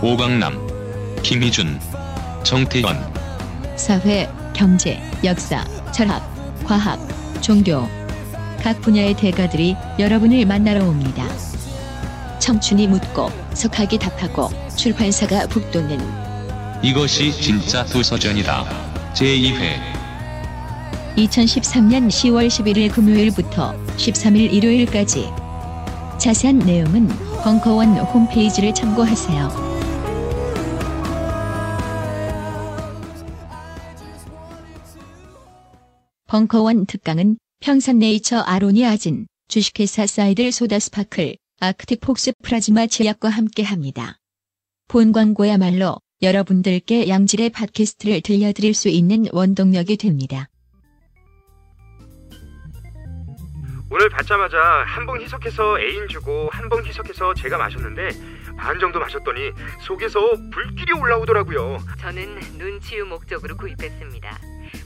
오강남, 김희준, 정태현, 사회, 경제, 역사, 철학, 과학, 종교 각 분야의 대가들이 여러분을 만나러 옵니다. 청춘이 묻고 석학이 답하고 출판사가 북돋는 이것이 진짜 도서전이다. 제2회 2013년 10월 11일 금요일부터 13일 일요일까지 자세한 내용은 벙커원 홈페이지를 참고하세요. 벙커원 특강은 평산네이처 아로니 아진, 주식회사 사이들 소다스파클, 아크틱 폭스 프라즈마 제약과 함께합니다. 본 광고야말로 여러분들께 양질의 팟캐스트를 들려드릴 수 있는 원동력이 됩니다. 오늘 받자마자 한봉 희석해서 애인 주고 한봉 희석해서 제가 마셨는데 반 정도 마셨더니 속에서 불길이 올라오더라고요. 저는 눈치유 목적으로 구입했습니다.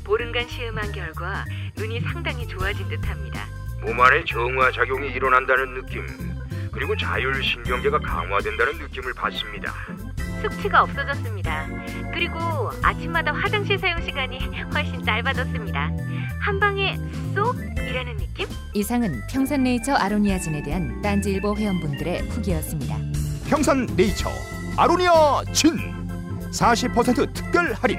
보름간 시음한 결과 눈이 상당히 좋아진 듯합니다. 몸 안에 정화 작용이 일어난다는 느낌 그리고 자율신경계가 강화된다는 느낌을 받습니다. 숙취가 없어졌습니다. 그리고 아침마다 화장실 사용 시간이 훨씬 짧아졌습니다. 한 방에 쏙 이라는 느낌? 이상은 평산네이처 아로니아진에 대한 딴지일보 회원분들의 후기였습니다. 평산 네이처 아로니아 진 40% 특별 할인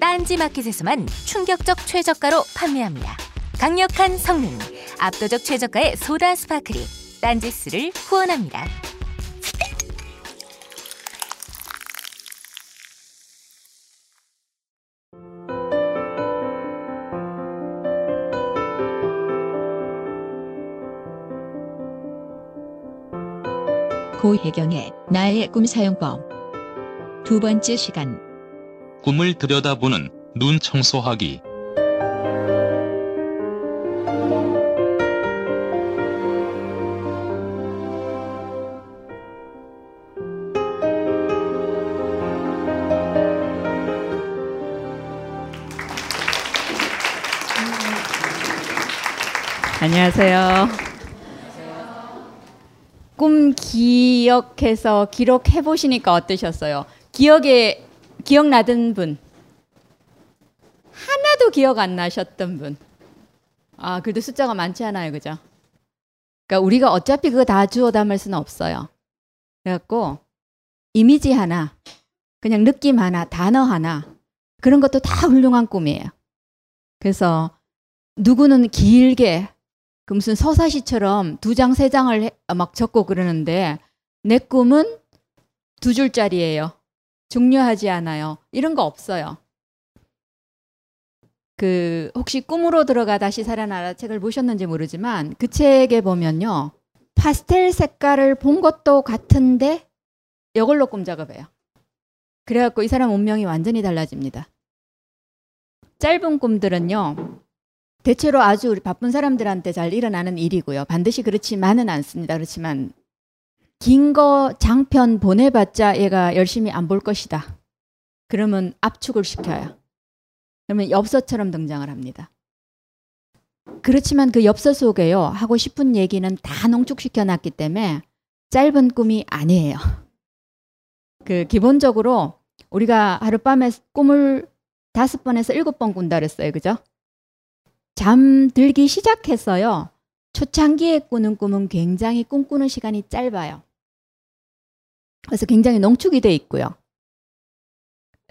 딴지 마켓에서만 충격적 최저가로 판매합니다. 강력한 성능, 압도적 최저가의 소다 스파클이 딴지스를 후원합니다. 고혜경의 나의 꿈 사용법 두 번째 시간 꿈을 들여다보는 눈 청소하기. 안녕하세요. 꿈 기억해서 기록해 보시니까 어떠셨어요? 기억에 기억나던 분 하나도 기억 안 나셨던 분. 아, 그래도 숫자가 많지 않아요, 그죠? 그러니까 우리가 어차피 그거 다 주워 담을 수는 없어요. 그래갖고 이미지 하나, 그냥 느낌 하나, 단어 하나 그런 것도 다 훌륭한 꿈이에요. 그래서 누구는 길게 그 무슨 서사시처럼 두 장, 세 장을 해- 막 적고 그러는데 내 꿈은 두 줄짜리예요. 중요하지 않아요. 이런 거 없어요. 그 혹시 꿈으로 들어가 다시 살아나라 책을 보셨는지 모르지만 그 책에 보면요. 파스텔 색깔을 본 것도 같은데 이걸로 꿈 작업해요. 그래갖고 이 사람 운명이 완전히 달라집니다. 짧은 꿈들은요. 대체로 아주 우리 바쁜 사람들한테 잘 일어나는 일이고요. 반드시 그렇지만은 않습니다. 그렇지만 긴 거 장편 보내봤자 얘가 열심히 안 볼 것이다. 그러면 압축을 시켜요. 그러면 엽서처럼 등장을 합니다. 그렇지만 그 엽서 속에요. 하고 싶은 얘기는 다 농축시켜 놨기 때문에 짧은 꿈이 아니에요. 그 기본적으로 우리가 하룻밤에 꿈을 다섯 번에서 일곱 번 꾼다 그랬어요. 그죠? 잠들기 시작했어요. 초창기에 꾸는 꿈은 굉장히 꿈꾸는 시간이 짧아요. 그래서 굉장히 농축이 돼 있고요.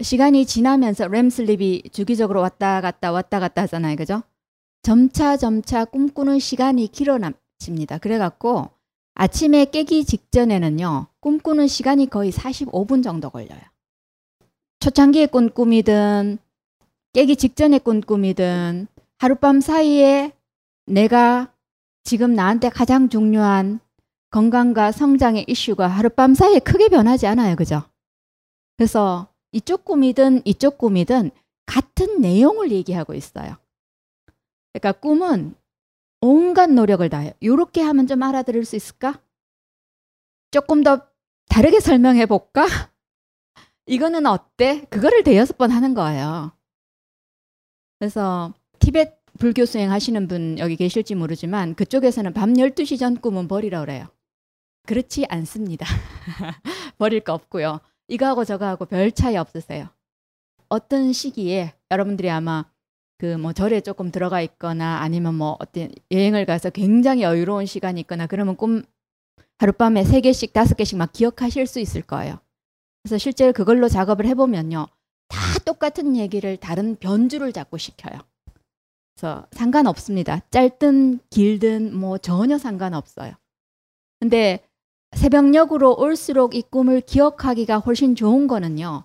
시간이 지나면서 렘슬립이 주기적으로 왔다 갔다 왔다 갔다 하잖아요. 그죠? 점차 점차 꿈꾸는 시간이 길어집니다. 그래갖고 아침에 깨기 직전에는요. 꿈꾸는 시간이 거의 45분 정도 걸려요. 초창기에 꾼 꿈이든 깨기 직전에 꾼 꿈이든 하룻밤 사이에 내가 지금 나한테 가장 중요한 건강과 성장의 이슈가 하룻밤 사이에 크게 변하지 않아요. 그죠? 그래서 이쪽 꿈이든 이쪽 꿈이든 같은 내용을 얘기하고 있어요. 그러니까 꿈은 온갖 노력을 다해요. 이렇게 하면 좀 알아들을 수 있을까? 조금 더 다르게 설명해 볼까? 이거는 어때? 그거를 대여섯 번 하는 거예요. 그래서 티벳 불교 수행 하시는 분 여기 계실지 모르지만 그쪽에서는 밤 12시 전 꿈은 버리라 그래요. 그렇지 않습니다. 버릴 거 없고요. 이거하고 저거하고 별 차이 없으세요. 어떤 시기에 여러분들이 아마 그 뭐 절에 조금 들어가 있거나 아니면 뭐 어떤 여행을 가서 굉장히 여유로운 시간이 있거나 그러면 꿈 하룻밤에 세 개씩 다섯 개씩 막 기억하실 수 있을 거예요. 그래서 실제로 그걸로 작업을 해보면요. 다 똑같은 얘기를 다른 변주를 자꾸 시켜요. 그래서 상관없습니다. 짧든 길든 뭐 전혀 상관없어요. 근데 새벽녘으로 올수록 이 꿈을 기억하기가 훨씬 좋은 거는요.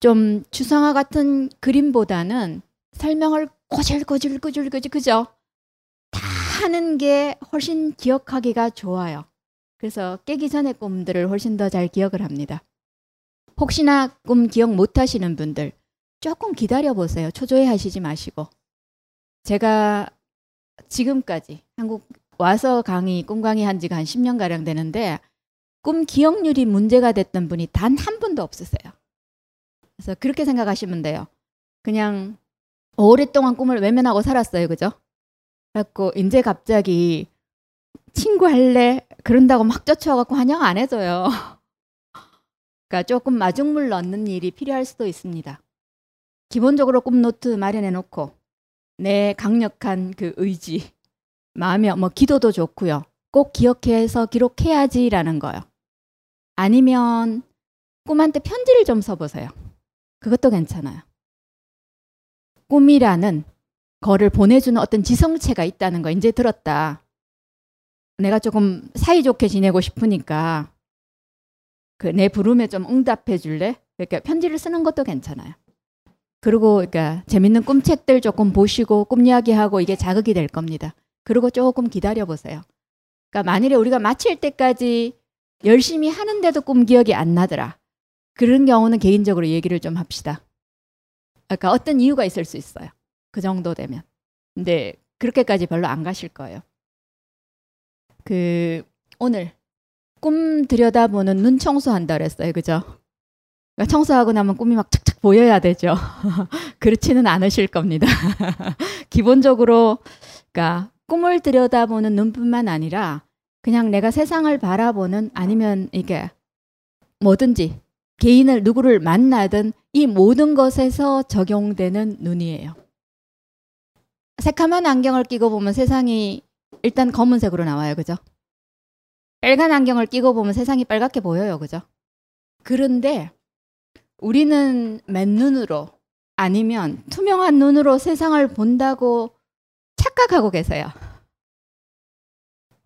좀 추상화 같은 그림보다는 설명을 꼬질꼬질꼬질꼬질 그죠? 다 하는 게 훨씬 기억하기가 좋아요. 그래서 깨기 전의 꿈들을 훨씬 더 잘 기억을 합니다. 혹시나 꿈 기억 못 하시는 분들 조금 기다려 보세요. 초조해 하시지 마시고. 제가 지금까지 한국 와서 강의, 꿈 강의 한 지가 한 10년 가량 되는데 꿈 기억률이 문제가 됐던 분이 단 한 분도 없으세요. 그래서 그렇게 생각하시면 돼요. 그냥 오랫동안 꿈을 외면하고 살았어요. 그죠? 그래갖고 이제 갑자기 친구 할래? 그런다고 막 쫓아와갖고 환영 안 해줘요. 그러니까 조금 마중물 넣는 일이 필요할 수도 있습니다. 기본적으로 꿈 노트 마련해 놓고 내 강력한 그 의지, 마음이 뭐 기도도 좋고요. 꼭 기억해서 기록해야지라는 거요. 아니면 꿈한테 편지를 좀 써보세요. 그것도 괜찮아요. 꿈이라는 거를 보내주는 어떤 지성체가 있다는 거 이제 들었다. 내가 조금 사이좋게 지내고 싶으니까 그 내 부름에 좀 응답해 줄래? 그러니까 편지를 쓰는 것도 괜찮아요. 그리고 그러니까 재밌는 꿈책들 조금 보시고 꿈 이야기하고 이게 자극이 될 겁니다. 그리고 조금 기다려 보세요. 그러니까 만일에 우리가 마칠 때까지 열심히 하는데도 꿈 기억이 안 나더라. 그런 경우는 개인적으로 얘기를 좀 합시다. 그러니까 어떤 이유가 있을 수 있어요. 그 정도 되면. 근데 그렇게까지 별로 안 가실 거예요. 그 오늘 꿈 들여다보는 눈 청소한다 그랬어요. 그죠? 그러니까 청소하고 나면 꿈이 막 착착 보여야 되죠. 그렇지는 않으실 겁니다. 기본적으로 그러니까 꿈을 들여다보는 눈뿐만 아니라 그냥 내가 세상을 바라보는 아니면 이게 뭐든지 개인을 누구를 만나든 이 모든 것에서 적용되는 눈이에요. 새카만 안경을 끼고 보면 세상이 일단 검은색으로 나와요. 그죠? 빨간 안경을 끼고 보면 세상이 빨갛게 보여요. 그죠? 그런데 우리는 맨눈으로 아니면 투명한 눈으로 세상을 본다고 착각하고 계세요.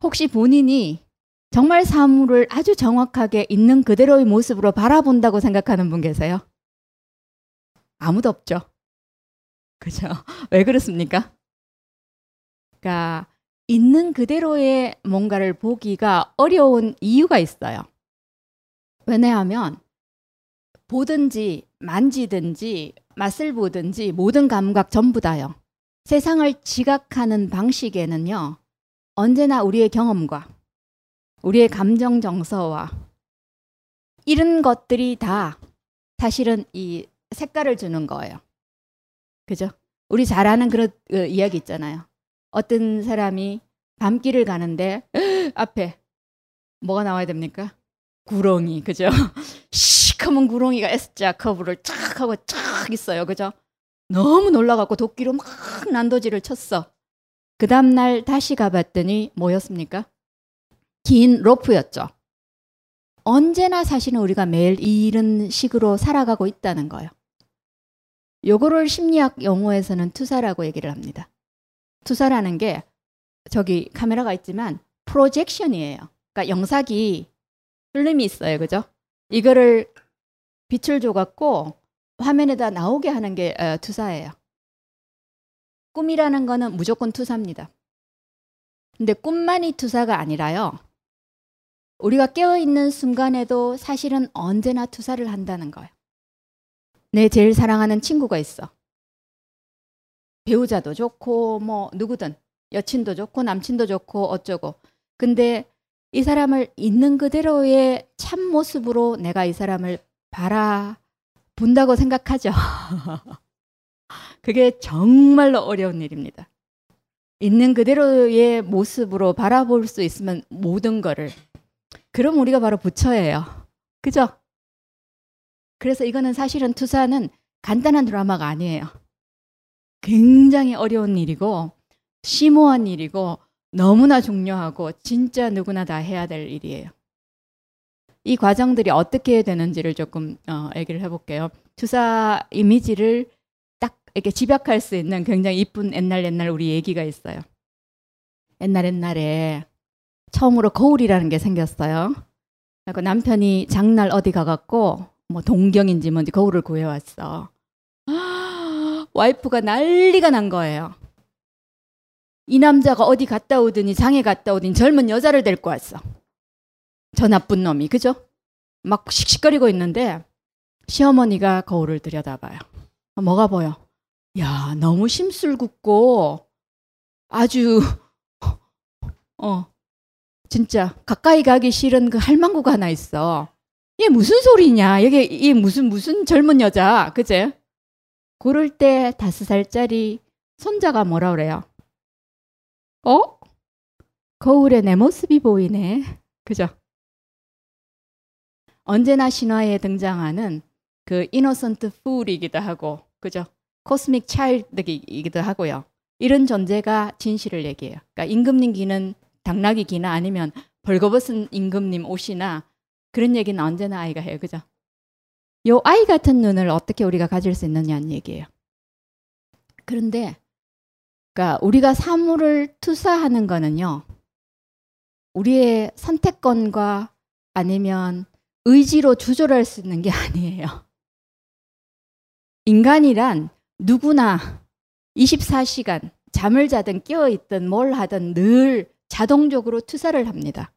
혹시 본인이 정말 사물을 아주 정확하게 있는 그대로의 모습으로 바라본다고 생각하는 분 계세요? 아무도 없죠. 그죠? 왜 그렇습니까? 그러니까 있는 그대로의 뭔가를 보기가 어려운 이유가 있어요. 왜냐하면 보든지 만지든지 맛을 보든지 모든 감각 전부 다요. 세상을 지각하는 방식에는요. 언제나 우리의 경험과 우리의 감정 정서와 이런 것들이 다 사실은 이 색깔을 주는 거예요. 그죠? 우리 잘 아는 그런 그 이야기 있잖아요. 어떤 사람이 밤길을 가는데 앞에 뭐가 나와야 됩니까? 구렁이, 그죠? 시커먼 구렁이가 S자 커브를 쫙 하고 쫙 있어요, 그죠? 너무 놀라갖고 도끼로 막 난도질을 쳤어. 그 다음날 다시 가봤더니 뭐였습니까? 긴 로프였죠. 언제나 사실은 우리가 매일 이런 식으로 살아가고 있다는 거예요. 요거를 심리학 용어에서는 투사라고 얘기를 합니다. 투사라는 게 저기 카메라가 있지만 프로젝션이에요. 그러니까 영상이 필름이 있어요. 그죠? 이거를 빛을 줘갖고 화면에다 나오게 하는 게 어, 투사예요. 꿈이라는 거는 무조건 투사입니다. 근데 꿈만이 투사가 아니라요. 우리가 깨어있는 순간에도 사실은 언제나 투사를 한다는 거예요. 내 제일 사랑하는 친구가 있어. 배우자도 좋고, 뭐, 누구든, 여친도 좋고, 남친도 좋고, 어쩌고. 근데 이 사람을 있는 그대로의 참 모습으로 내가 이 사람을 바라본다고 생각하죠. 그게 정말로 어려운 일입니다. 있는 그대로의 모습으로 바라볼 수 있으면 모든 거를. 그럼 우리가 바로 부처예요. 그죠? 그래서 이거는 사실은 투사는 간단한 드라마가 아니에요. 굉장히 어려운 일이고, 심오한 일이고, 너무나 중요하고, 진짜 누구나 다 해야 될 일이에요. 이 과정들이 어떻게 되는지를 조금 어, 얘기를 해볼게요. 투사 이미지를 딱 이렇게 집약할 수 있는 굉장히 이쁜 옛날 옛날 우리 얘기가 있어요. 옛날 옛날에 처음으로 거울이라는 게 생겼어요. 그리고 남편이 장날 어디 가갖고 뭐 동경인지 뭔지 거울을 구해왔어. 와이프가 난리가 난 거예요. 이 남자가 어디 갔다 오더니 장에 갔다 오더니 젊은 여자를 데리고 왔어. 저 나쁜 놈이 그죠? 막 씩씩거리고 있는데 시어머니가 거울을 들여다봐요. 뭐가 보여? 야 너무 심술궂고 아주 어 진짜 가까이 가기 싫은 그 할망구가 하나 있어. 이게 무슨 소리냐? 이게 이 무슨 무슨 젊은 여자, 그제? 그럴 때 다섯 살짜리 손자가 뭐라 그래요? 어? 거울에 내 모습이 보이네. 그죠? 언제나 신화에 등장하는 그 이노선트 풀이기도 하고, 그죠? 코스믹 차일드이기도 하고요. 이런 존재가 진실을 얘기해요. 그러니까 임금님 기는 당나귀 기나 아니면 벌거벗은 임금님 옷이나 그런 얘기는 언제나 아이가 해요. 그죠? 요 아이 같은 눈을 어떻게 우리가 가질 수 있느냐는 얘기예요. 그런데 그러니까 우리가 사물을 투사하는 거는요. 우리의 선택권과 아니면 의지로 조절할 수 있는 게 아니에요. 인간이란 누구나 24시간 잠을 자든 깨어 있든 뭘 하든 늘 자동적으로 투사를 합니다.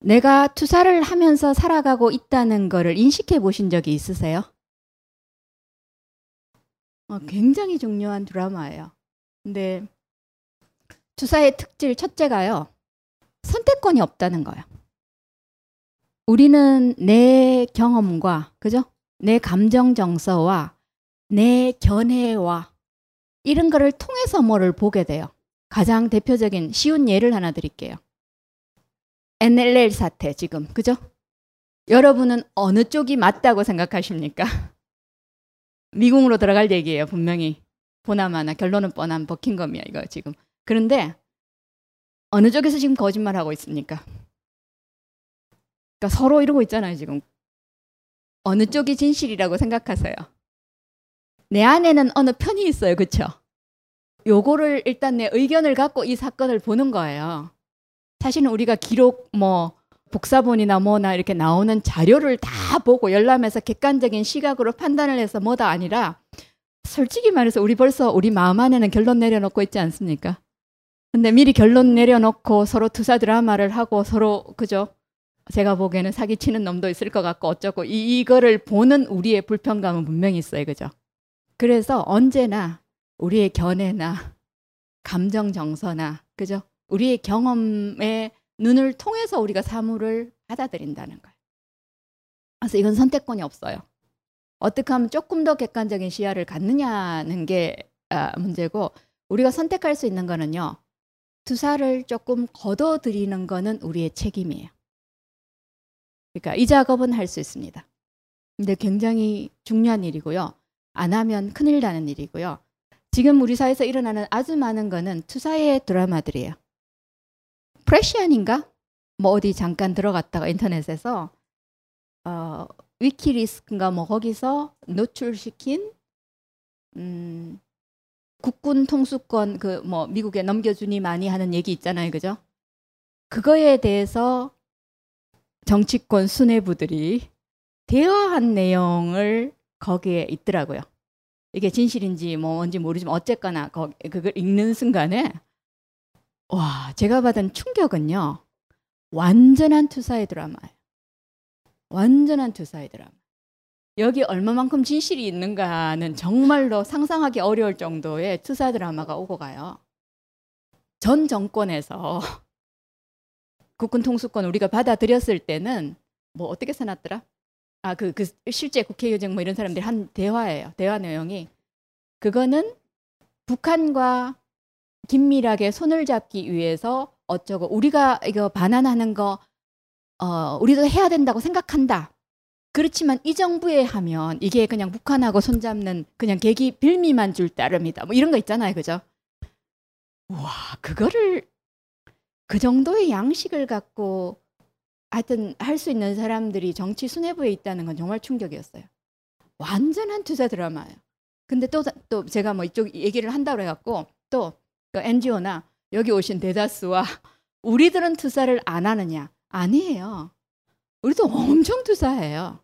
내가 투사를 하면서 살아가고 있다는 것을 인식해 보신 적이 있으세요? 어, 굉장히 중요한 드라마예요. 근데 투사의 특질 첫째가요. 선택권이 없다는 거예요. 우리는 내 경험과 그죠? 내 감정 정서와 내 견해와 이런 거를 통해서 뭐를 보게 돼요. 가장 대표적인 쉬운 예를 하나 드릴게요. NLL 사태 지금 그죠? 여러분은 어느 쪽이 맞다고 생각하십니까? 미궁으로 들어갈 얘기예요 분명히 보나마나 결론은 뻔한 버킹검이야 이거 지금 그런데 어느 쪽에서 지금 거짓말하고 있습니까? 그러니까 서로 이러고 있잖아요 지금 어느 쪽이 진실이라고 생각하세요? 내 안에는 어느 편이 있어요 그렇죠? 요거를 일단 내 의견을 갖고 이 사건을 보는 거예요. 사실은 우리가 기록 뭐 복사본이나 뭐나 이렇게 나오는 자료를 다 보고 열람해서 객관적인 시각으로 판단을 해서 뭐다 아니라 솔직히 말해서 우리 벌써 우리 마음 안에는 결론 내려놓고 있지 않습니까? 근데 미리 결론 내려놓고 서로 투사 드라마를 하고 서로 그죠? 제가 보기에는 사기치는 놈도 있을 것 같고 어쩌고 이, 이거를 보는 우리의 불편감은 분명히 있어요. 그죠? 그래서 언제나 우리의 견해나 감정 정서나 그죠? 우리의 경험의 눈을 통해서 우리가 사물을 받아들인다는 거예요. 그래서 이건 선택권이 없어요. 어떻게 하면 조금 더 객관적인 시야를 갖느냐는 게 아, 문제고 우리가 선택할 수 있는 거는요. 투사를 조금 걷어들이는 거는 우리의 책임이에요. 그러니까 이 작업은 할 수 있습니다. 근데 굉장히 중요한 일이고요. 안 하면 큰일 나는 일이고요. 지금 우리 사회에서 일어나는 아주 많은 거는 투사의 드라마들이에요. 프레시안인가? 뭐 어디 잠깐 들어갔다가 인터넷에서 어, 위키리스크인가 뭐 거기서 노출시킨 음, 국군 통수권 그 뭐 미국에 넘겨주니 많이 하는 얘기 있잖아요, 그죠? 그거에 대해서 정치권 수뇌부들이 대화한 내용을 거기에 있더라고요. 이게 진실인지 뭔지 모르지만 어쨌거나 거기 그걸 읽는 순간에 와 제가 받은 충격은요 완전한 투사의 드라마예요. 완전한 투사의 드라마. 여기 얼마만큼 진실이 있는가는 정말로 상상하기 어려울 정도의 투사 드라마가 오고 가요. 전 정권에서 국군 통수권 우리가 받아들였을 때는 뭐 어떻게 써놨더라? 아, 그, 그 실제 국회의장 뭐 이런 사람들이 한 대화예요. 대화 내용이. 그거는 북한과 긴밀하게 손을 잡기 위해서 어쩌고 우리가 이거 반환하는 거 어, 우리도 해야 된다고 생각한다. 그렇지만 이 정부에 하면 이게 그냥 북한하고 손잡는 그냥 계기 빌미만 줄 따름이다. 뭐 이런 거 있잖아요. 그죠? 와, 그거를 그 정도의 양식을 갖고 하여튼 할 수 있는 사람들이 정치 수뇌부에 있다는 건 정말 충격이었어요. 완전한 투자 드라마예요. 근데 또, 또 제가 뭐 이쪽 얘기를 한다고 해갖고 또 그 NGO나 여기 오신 대다수와 우리들은 투자를 안 하느냐? 아니에요. 우리도 엄청 투자해요.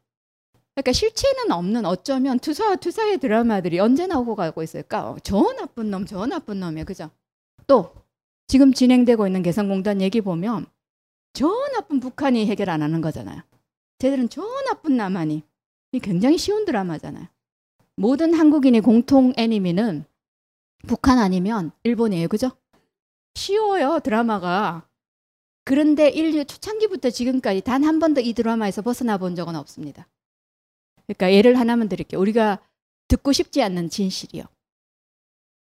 그러니까 실체는 없는 어쩌면 투사와 투사의 드라마들이 언제 나오고 가고 있을까? 저 나쁜 놈, 저 나쁜 놈이에요. 그죠? 또 지금 진행되고 있는 개성공단 얘기 보면 저 나쁜 북한이 해결 안 하는 거잖아요. 쟤들은 저 나쁜 남한이. 이 굉장히 쉬운 드라마잖아요. 모든 한국인의 공통 애니미는 북한 아니면 일본이에요. 그죠? 쉬워요, 드라마가. 그런데 인류 초창기부터 지금까지 단 한 번도 이 드라마에서 벗어나 본 적은 없습니다. 그러니까 예를 하나만 드릴게요. 우리가 듣고 싶지 않는 진실이요.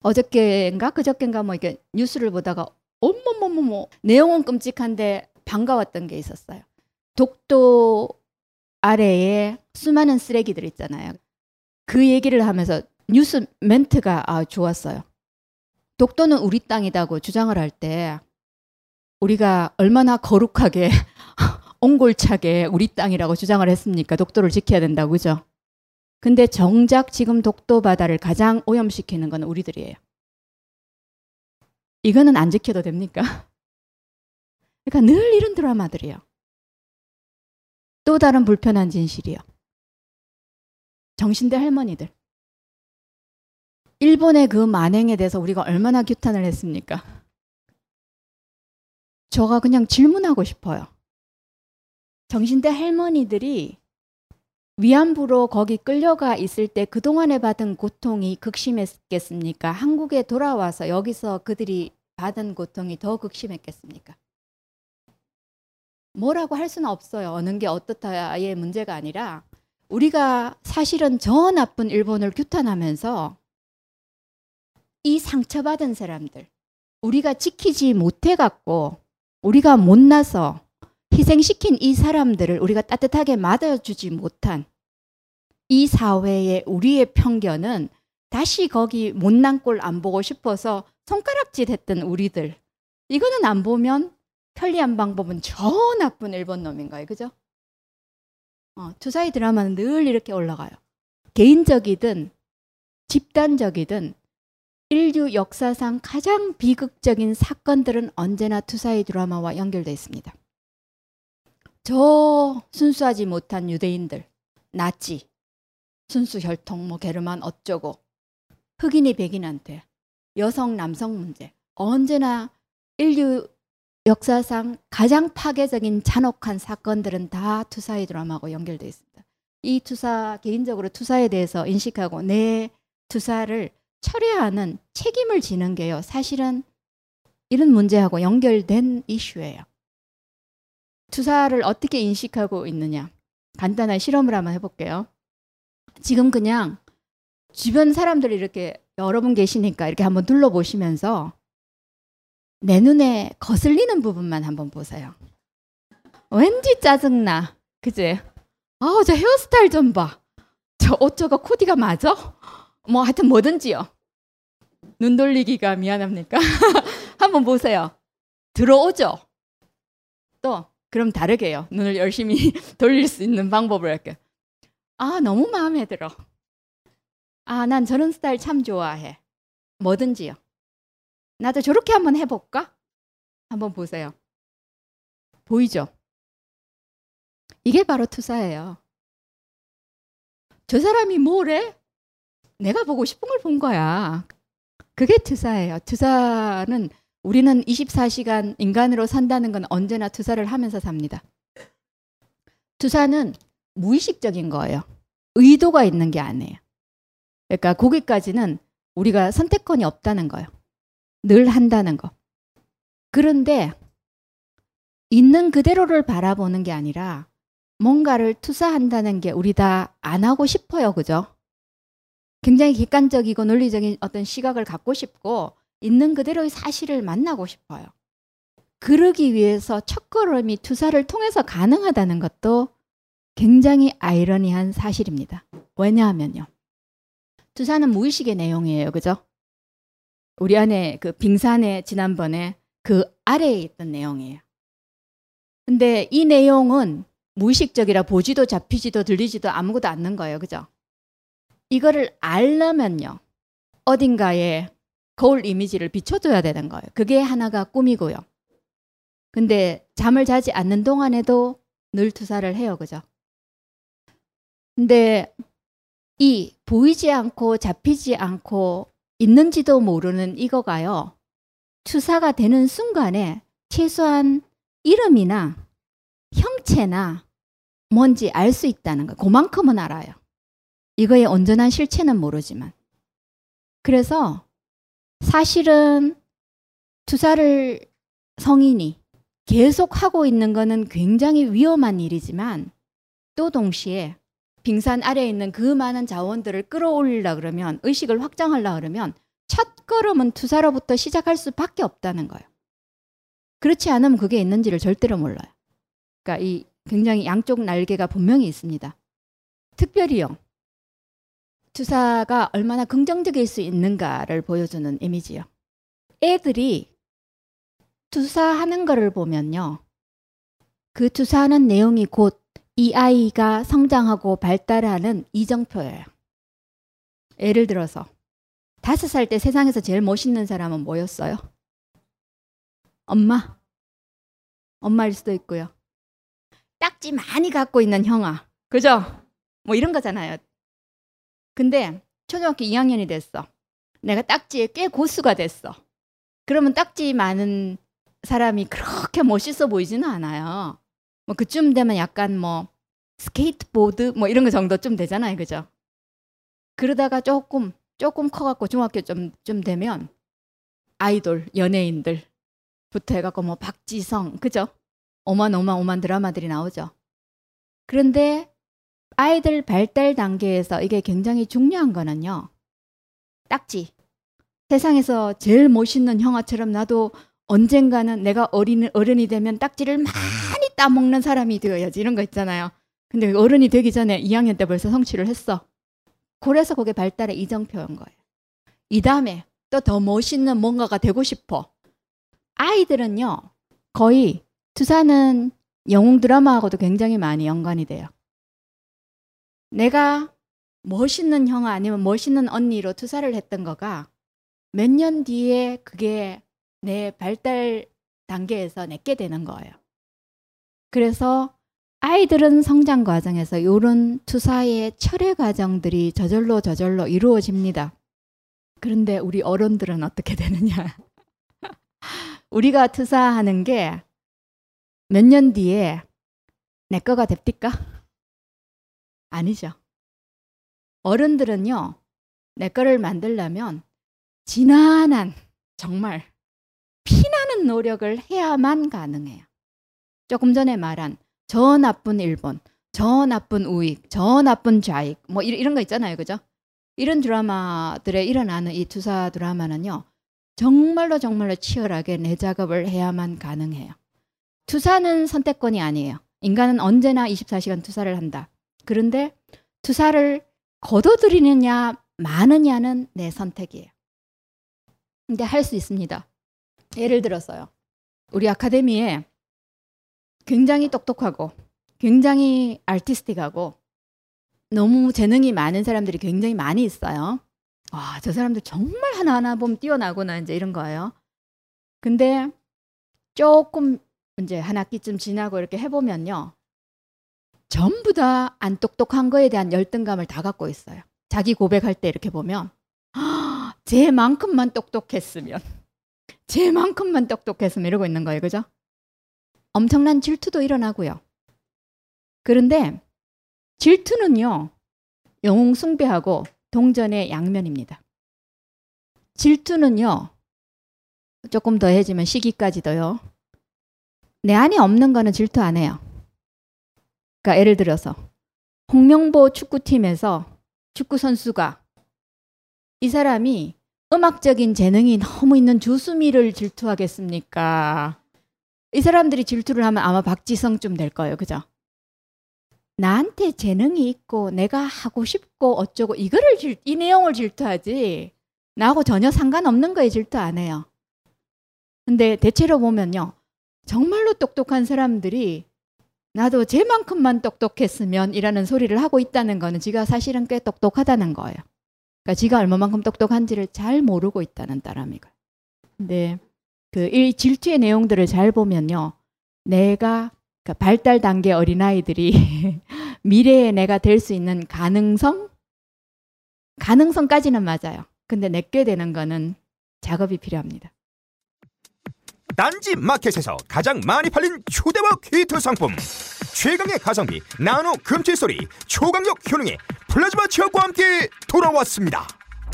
어저께인가 그저께인가 뭐 이렇게 뉴스를 보다가 어머머머머 내용은 끔찍한데 반가웠던 게 있었어요. 독도 아래에 수많은 쓰레기들 있잖아요. 그 얘기를 하면서 뉴스 멘트가 아, 좋았어요. 독도는 우리 땅이다고 주장을 할 때 우리가 얼마나 거룩하게 옹골차게 우리 땅이라고 주장을 했습니까? 독도를 지켜야 된다고 그죠? 근데 정작 지금 독도 바다를 가장 오염시키는 건 우리들이에요. 이거는 안 지켜도 됩니까? 그러니까 늘 이런 드라마들이요. 또 다른 불편한 진실이요. 정신대 할머니들. 일본의 그 만행에 대해서 우리가 얼마나 규탄을 했습니까? 저가 그냥 질문하고 싶어요. 정신대 할머니들이 위안부로 거기 끌려가 있을 때 그동안에 받은 고통이 극심했겠습니까? 한국에 돌아와서 여기서 그들이 받은 고통이 더 극심했겠습니까? 뭐라고 할 수는 없어요. 어느 게 어떻다의 문제가 아니라 우리가 사실은 저 나쁜 일본을 규탄하면서 이 상처받은 사람들, 우리가 지키지 못해갖고 우리가 못나서 희생시킨 이 사람들을 우리가 따뜻하게 맞아주지 못한 이 사회의 우리의 편견은 다시 거기 못난 꼴 안 보고 싶어서 손가락질 했던 우리들. 이거는 안 보면 편리한 방법은 저 나쁜 일본 놈인가요? 그죠? 어, 투사의 드라마는 늘 이렇게 올라가요. 개인적이든 집단적이든 인류 역사상 가장 비극적인 사건들은 언제나 투사의 드라마와 연결되어 있습니다. 저 순수하지 못한 유대인들, 나치, 순수 혈통, 뭐 게르만 어쩌고, 흑인이 백인한테, 여성 남성 문제, 언제나 인류 역사상 가장 파괴적인 잔혹한 사건들은 다 투사의 드라마하고 연결되어 있습니다. 이 투사 개인적으로 투사에 대해서 인식하고 내 투사를 처리하는 책임을 지는 게요. 사실은 이런 문제하고 연결된 이슈예요. 투사를 어떻게 인식하고 있느냐. 간단한 실험을 한번 해볼게요. 지금 그냥 주변 사람들이 이렇게 여러분 계시니까 이렇게 한번 둘러보시면서 내 눈에 거슬리는 부분만 한번 보세요. 왠지 짜증나. 그지? 아우, 저 헤어스타일 좀 봐. 저 옷 저거 코디가 맞아? 뭐 하여튼 뭐든지요. 눈 돌리기가 미안합니까? 한번 보세요. 들어오죠? 또 그럼 다르게요. 눈을 열심히 돌릴 수 있는 방법을 할게요. 아, 너무 마음에 들어. 아, 난 저런 스타일 참 좋아해. 뭐든지요. 나도 저렇게 한번 해볼까? 한번 보세요. 보이죠? 이게 바로 투사예요. 저 사람이 뭐래? 내가 보고 싶은 걸 본 거야. 그게 투사예요. 투사는 우리는 24시간 인간으로 산다는 건 언제나 투사를 하면서 삽니다. 투사는 무의식적인 거예요. 의도가 있는 게 아니에요. 그러니까 거기까지는 우리가 선택권이 없다는 거예요. 늘 한다는 거. 그런데 있는 그대로를 바라보는 게 아니라 뭔가를 투사한다는 게 우리 다 안 하고 싶어요. 그죠? 굉장히 객관적이고 논리적인 어떤 시각을 갖고 싶고 있는 그대로의 사실을 만나고 싶어요. 그러기 위해서 첫걸음이 투사를 통해서 가능하다는 것도 굉장히 아이러니한 사실입니다. 왜냐하면요. 투사는 무의식의 내용이에요. 그죠? 우리 안에 그 빙산에 지난번에 그 아래에 있던 내용이에요. 근데 이 내용은 무의식적이라 보지도 잡히지도 들리지도 아무것도 않는 거예요. 그죠? 이거를 알려면요. 어딘가에 거울 이미지를 비춰줘야 되는 거예요. 그게 하나가 꿈이고요. 근데 잠을 자지 않는 동안에도 늘 투사를 해요. 그죠? 근데 이 보이지 않고 잡히지 않고 있는지도 모르는 이거가요. 투사가 되는 순간에 최소한 이름이나 형체나 뭔지 알 수 있다는 거. 그만큼은 알아요. 이거의 온전한 실체는 모르지만. 그래서 사실은 투사를 성인이 계속 하고 있는 것은 굉장히 위험한 일이지만 또 동시에 빙산 아래에 있는 그 많은 자원들을 끌어올리려 그러면 의식을 확장하려 그러면 첫 걸음은 투사로부터 시작할 수밖에 없다는 거예요. 그렇지 않으면 그게 있는지를 절대로 몰라요. 그러니까 이 굉장히 양쪽 날개가 분명히 있습니다. 특별히요. 투사가 얼마나 긍정적일 수 있는가를 보여주는 이미지요. 애들이 투사하는 거를 보면요. 그 투사하는 내용이 곧 이 아이가 성장하고 발달하는 이정표예요. 예를 들어서 다섯 살 때 세상에서 제일 멋있는 사람은 뭐였어요? 엄마. 엄마일 수도 있고요. 딱지 많이 갖고 있는 형아. 그죠? 뭐 이런 거잖아요. 근데 초등학교 2학년이 됐어. 내가 딱지에 꽤 고수가 됐어. 그러면 딱지 많은 사람이 그렇게 멋있어 보이지는 않아요. 뭐 그쯤 되면 약간 뭐 스케이트보드 뭐 이런 거 정도쯤 되잖아요. 그죠? 그러다가 조금 조금 커갖고 중학교 좀, 좀 되면 아이돌, 연예인들 부터 해갖고 뭐 박지성, 그죠? 오만 오만 오만 드라마들이 나오죠. 그런데 아이들 발달 단계에서 이게 굉장히 중요한 거는요. 딱지. 세상에서 제일 멋있는 형아처럼 나도 언젠가는 내가 어린, 어른이 되면 딱지를 많이 따먹는 사람이 되어야지. 이런 거 있잖아요. 근데 어른이 되기 전에 2학년 때 벌써 성취를 했어. 그래서 그게 발달의 이정표인 거예요. 이 다음에 또 더 멋있는 뭔가가 되고 싶어. 아이들은요, 거의 투사는 영웅 드라마하고도 굉장히 많이 연관이 돼요. 내가 멋있는 형아 아니면 멋있는 언니로 투사를 했던 거가 몇 년 뒤에 그게 내 발달 단계에서 내게 되는 거예요. 그래서 아이들은 성장 과정에서 이런 투사의 철회 과정들이 저절로 저절로 이루어집니다. 그런데 우리 어른들은 어떻게 되느냐? 우리가 투사하는 게 몇 년 뒤에 내 거가 됩니까? 아니죠. 어른들은요, 내 거를 만들려면 지난한 정말 피나는 노력을 해야만 가능해요. 조금 전에 말한 저 나쁜 일본, 저 나쁜 우익, 저 나쁜 좌익, 뭐 이런 거 있잖아요. 그죠? 이런 드라마들에 일어나는 이 투사 드라마는요. 정말로 정말로 치열하게 내 작업을 해야만 가능해요. 투사는 선택권이 아니에요. 인간은 언제나 24시간 투사를 한다. 그런데 투사를 거둬들이느냐 마느냐는 내 선택이에요. 근데 할 수 있습니다. 예를 들어서요. 우리 아카데미에 굉장히 똑똑하고 굉장히 아티스틱하고 너무 재능이 많은 사람들이 굉장히 많이 있어요. 와, 저 사람들 정말 하나하나 보면 뛰어나구나 이제 이런 거예요. 근데 조금 이제 한 학기쯤 지나고 이렇게 해보면요. 전부 다 안 똑똑한 거에 대한 열등감을 다 갖고 있어요. 자기 고백할 때 이렇게 보면 아, 쟤만큼만 똑똑했으면 쟤만큼만 똑똑했으면 이러고 있는 거예요. 그죠? 엄청난 질투도 일어나고요. 그런데 질투는요. 영웅 숭배하고 동전의 양면입니다. 질투는요. 조금 더 해지면 시기까지도요. 내 안에 없는 거는 질투 안 해요. 그러니까 예를 들어서 홍명보 축구팀에서 축구 선수가 이 사람이 음악적인 재능이 너무 있는 조수미를 질투하겠습니까? 이 사람들이 질투를 하면 아마 박지성쯤 될 거예요. 그죠? 나한테 재능이 있고 내가 하고 싶고 어쩌고 이거를 질, 이 내용을 질투하지 나하고 전혀 상관없는 거에 질투 안 해요. 근데 대체로 보면요. 정말로 똑똑한 사람들이 나도 쟤만큼만 똑똑했으면 이라는 소리를 하고 있다는 거는 지가 사실은 꽤 똑똑하다는 거예요. 그러니까 지가 얼마만큼 똑똑한지를 잘 모르고 있다는 따람이고. 근데 그 이 질투의 내용들을 잘 보면요. 내가 그러니까 발달 단계 어린아이들이 미래의 내가 될 수 있는 가능성? 가능성까지는 맞아요. 근데 내게 되는 거는 작업이 필요합니다. 딴지 마켓에서 가장 많이 팔린 초대박 히트 상품 최강의 가성비 나노 금칠 소리 초강력 효능의 플라즈마 치약과 함께 돌아왔습니다.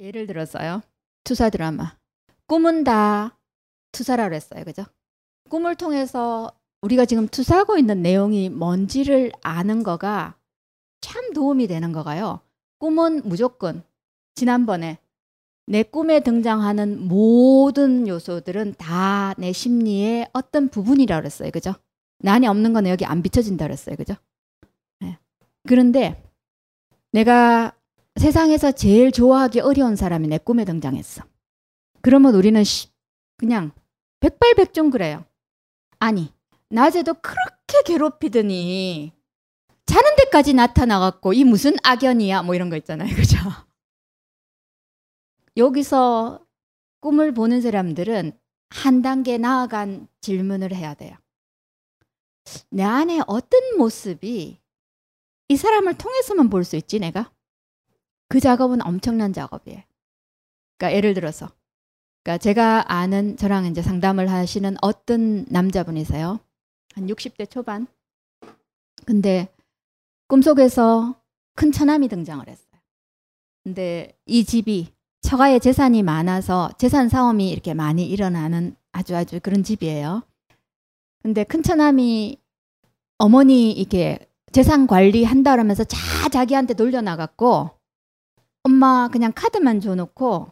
예를 들어서요. 투사 드라마. 꿈은 다 투사라고 했어요. 그죠? 꿈을 통해서 우리가 지금 투사하고 있는 내용이 뭔지를 아는 거가 참 도움이 되는 거가요. 꿈은 무조건 지난번에 내 꿈에 등장하는 모든 요소들은 다 내 심리의 어떤 부분이라고 그랬어요. 그죠? 나 안에 없는 거는 여기 안 비춰진다 그랬어요. 그죠? 네. 그런데 내가 세상에서 제일 좋아하기 어려운 사람이 내 꿈에 등장했어. 그러면 우리는 그냥 백발백중 그래요. 아니, 낮에도 그렇게 괴롭히더니 자는 데까지 나타나갖고 이 무슨 악연이야 뭐 이런 거 있잖아요. 그죠? 여기서 꿈을 보는 사람들은 한 단계 나아간 질문을 해야 돼요. 내 안에 어떤 모습이 이 사람을 통해서만 볼 수 있지 내가? 그 작업은 엄청난 작업이에요. 그러니까 예를 들어서 그러니까 제가 아는 저랑 이제 상담을 하시는 어떤 남자분이세요. 한 60대 초반. 근데 꿈속에서 큰 처남이 등장을 했어요. 근데 이 집이 처가에 재산이 많아서 재산 싸움이 이렇게 많이 일어나는 아주 아주 그런 집이에요. 근데 큰 처남이 어머니 이렇게 재산 관리한다 그러면서 자 자기한테 돌려나갔고 엄마 그냥 카드만 줘놓고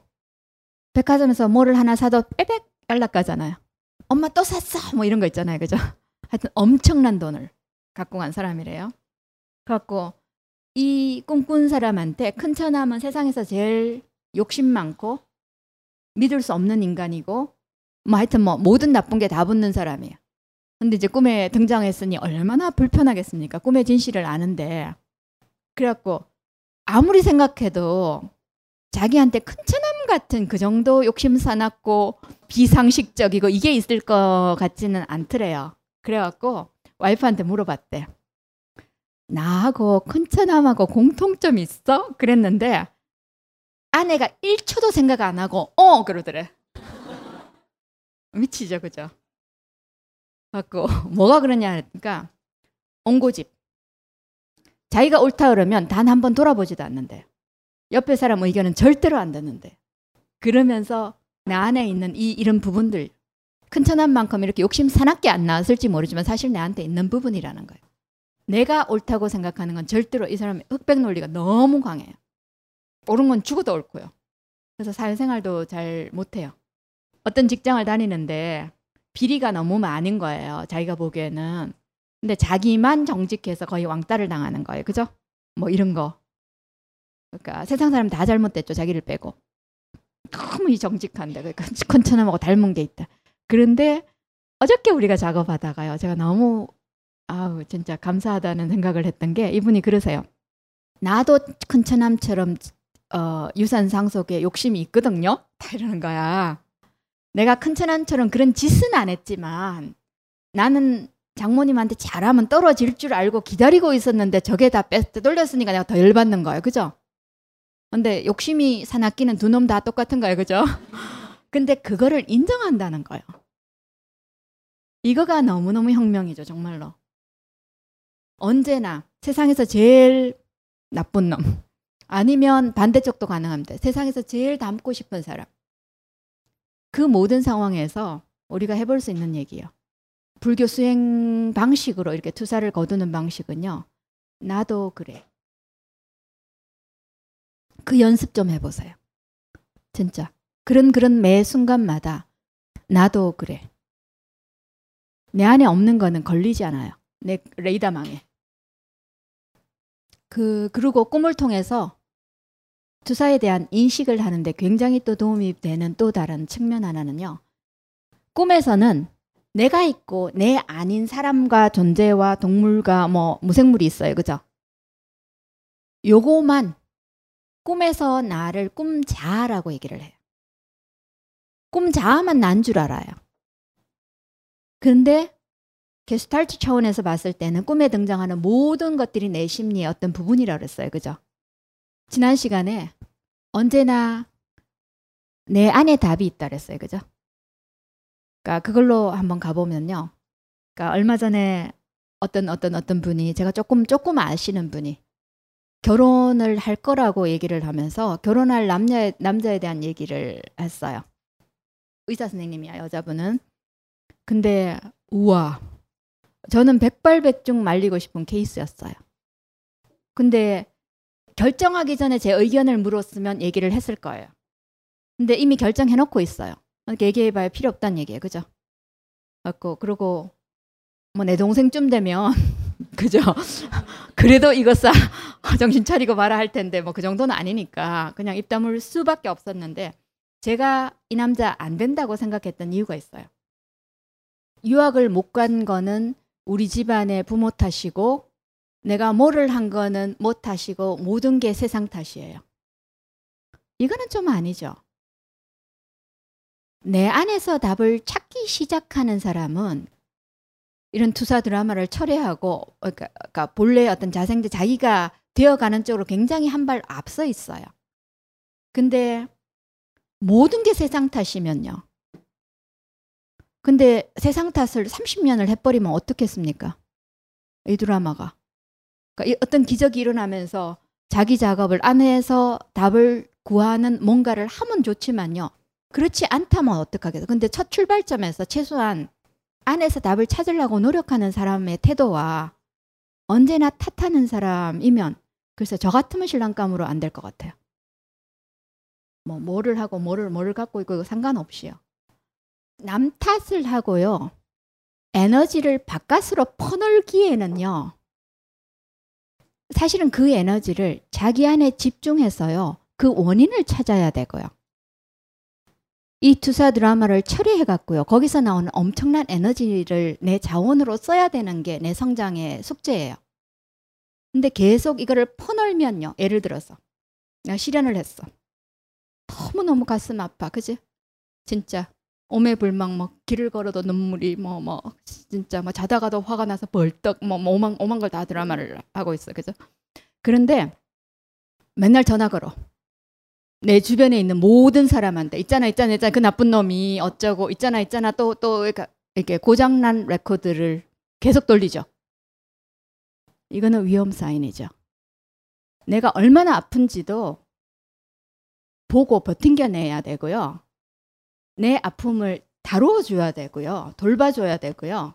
백화점에서 뭐를 하나 사도 빼백 연락 가잖아요. 엄마 또 샀어 뭐 이런 거 있잖아요, 그죠? 하여튼 엄청난 돈을 갖고 간 사람이래요. 그래갖고 이 꿈꾼 사람한테 큰 처남은 세상에서 제일 욕심 많고 믿을 수 없는 인간이고 뭐 하여튼 뭐 모든 나쁜 게 다 붙는 사람이에요. 근데 이제 꿈에 등장했으니 얼마나 불편하겠습니까? 꿈의 진실을 아는데. 그래갖고 아무리 생각해도 자기한테 큰 처남 같은 그 정도 욕심 사납고 비상식적이고 이게 있을 것 같지는 않더래요. 그래갖고 와이프한테 물어봤대. 나하고 큰 처남하고 공통점 있어? 그랬는데 아내가 1초도 생각 안 하고 어 그러더래. 미치죠, 그죠? 갖고 뭐가 그러냐 하니까 옹고집. 자기가 옳다 그러면 단 한 번 돌아보지도 않는데 옆에 사람 의견은 절대로 안 듣는데 그러면서 나 안에 있는 이 이런 부분들 큰천함만큼 이렇게 욕심 사납게 안 나왔을지 모르지만 사실 내한테 있는 부분이라는 거예요. 내가 옳다고 생각하는 건 절대로 이 사람의 흑백 논리가 너무 강해요. 옳은 건 죽어도 옳고요. 그래서 사회생활도 잘 못해요. 어떤 직장을 다니는데 비리가 너무 많은 거예요. 자기가 보기에는. 근데 자기만 정직해서 거의 왕따를 당하는 거예요. 그죠? 뭐 이런 거. 그러니까 세상 사람 다 잘못됐죠. 자기를 빼고. 너무 이 정직한데 그러니까 컨천함하고 닮은 게 있다. 그런데 어저께 우리가 작업하다가요. 제가 너무 아우 진짜 감사하다는 생각을 했던 게 이분이 그러세요. 나도 큰처남처럼 어, 유산 상 속에 욕심이 있거든요. 다 이러는 거야. 내가 큰처남처럼 그런 짓은 안 했지만 나는 장모님한테 잘하면 떨어질 줄 알고 기다리고 있었는데 저게 다 빼돌렸으니까 내가 더 열받는 거예요. 그죠? 근데 욕심이 사납기는 두 놈 다 똑같은 거예요. 그죠? 근데 그거를 인정한다는 거예요. 이거가 너무너무 혁명이죠. 정말로. 언제나 세상에서 제일 나쁜 놈 아니면 반대쪽도 가능합니다. 세상에서 제일 닮고 싶은 사람. 그 모든 상황에서 우리가 해볼 수 있는 얘기예요. 불교 수행 방식으로 이렇게 투사를 거두는 방식은요. 나도 그래. 그 연습 좀 해보세요. 진짜. 그런 그런 매 순간마다 나도 그래. 내 안에 없는 거는 걸리지 않아요. 내 레이더망에. 그 그리고 꿈을 통해서 투사에 대한 인식을 하는데 굉장히 또 도움이 되는 또 다른 측면 하나는요. 꿈에서는 내가 있고 내 아닌 사람과 존재와 동물과 뭐 무생물이 있어요. 그죠? 요거만 꿈에서 나를 꿈자라고 얘기를 해요. 꿈자만 난 줄 알아요. 근데 게스탈트 차원에서 봤을 때는 꿈에 등장하는 모든 것들이 내 심리의 어떤 부분이라고 그랬어요. 그죠? 지난 시간에 언제나 내 안에 답이 있다 그랬어요. 그죠? 그러니까 그걸로 한번 가보면요. 그러니까 얼마 전에 어떤 어떤 어떤 분이 제가 조금 조금 아시는 분이 결혼을 할 거라고 얘기를 하면서 결혼할 남녀 남자에 대한 얘기를 했어요. 의사 선생님이야 여자분은. 근데 우와 저는 백발백중 말리고 싶은 케이스였어요. 근데 결정하기 전에 제 의견을 물었으면 얘기를 했을 거예요. 근데 이미 결정해놓고 있어요. 얘기해봐야 필요 없다는 얘기예요. 그죠? 그고 그리고 뭐 내 동생쯤 되면 그죠? 그래도 이것사 정신 차리고 말아 할 텐데 뭐 그 정도는 아니니까 그냥 입 다물 수밖에 없었는데 제가 이 남자 안 된다고 생각했던 이유가 있어요. 유학을 못 간 거는 우리 집안의 부모 탓이고 내가 뭐를 한 거는 못 탓이고 모든 게 세상 탓이에요. 이거는 좀 아니죠. 내 안에서 답을 찾기 시작하는 사람은 이런 투사 드라마를 철회하고 그러니까, 그러니까 본래 어떤 자생들 자기가 되어가는 쪽으로 굉장히 한 발 앞서 있어요. 근데 모든 게 세상 탓이면요. 근데 세상 탓을 30년을 해버리면 어떻겠습니까? 이 드라마가. 그러니까 어떤 기적이 일어나면서 자기 작업을 안에서 답을 구하는 뭔가를 하면 좋지만요. 그렇지 않다면 어떡하겠어. 근데 첫 출발점에서 최소한 안에서 답을 찾으려고 노력하는 사람의 태도와 언제나 탓하는 사람이면 글쎄 저 같으면 신랑감으로 안 될 것 같아요. 뭐 뭐를 하고 뭐를 뭐를 갖고 있고 상관없이요. 남 탓을 하고요. 에너지를 바깥으로 퍼널기에는요. 사실은 그 에너지를 자기 안에 집중해서요. 그 원인을 찾아야 되고요. 이 투사 드라마를 처리해 갔고요. 거기서 나오는 엄청난 에너지를 내 자원으로 써야 되는 게 내 성장의 숙제예요. 근데 계속 이거를 퍼 나르면요. 예를 들어서 내가 실연을 했어. 너무너무 가슴 아파. 그지? 진짜 오매불망 뭐 길을 걸어도 눈물이 뭐뭐 뭐, 진짜 뭐 자다가도 화가 나서 벌떡 뭐, 뭐 오만 오만 걸 다 드라마를 하고 있어. 그죠? 그런데 맨날 전화 걸어. 내 주변에 있는 모든 사람한테 있잖아 있잖아 있잖아 그 나쁜 놈이 어쩌고 있잖아 있잖아 또 또 이렇게 고장난 레코드를 계속 돌리죠. 이거는 위험 사인이죠. 내가 얼마나 아픈지도 보고 버팅겨내야 되고요. 내 아픔을 다루어줘야 되고요. 돌봐줘야 되고요.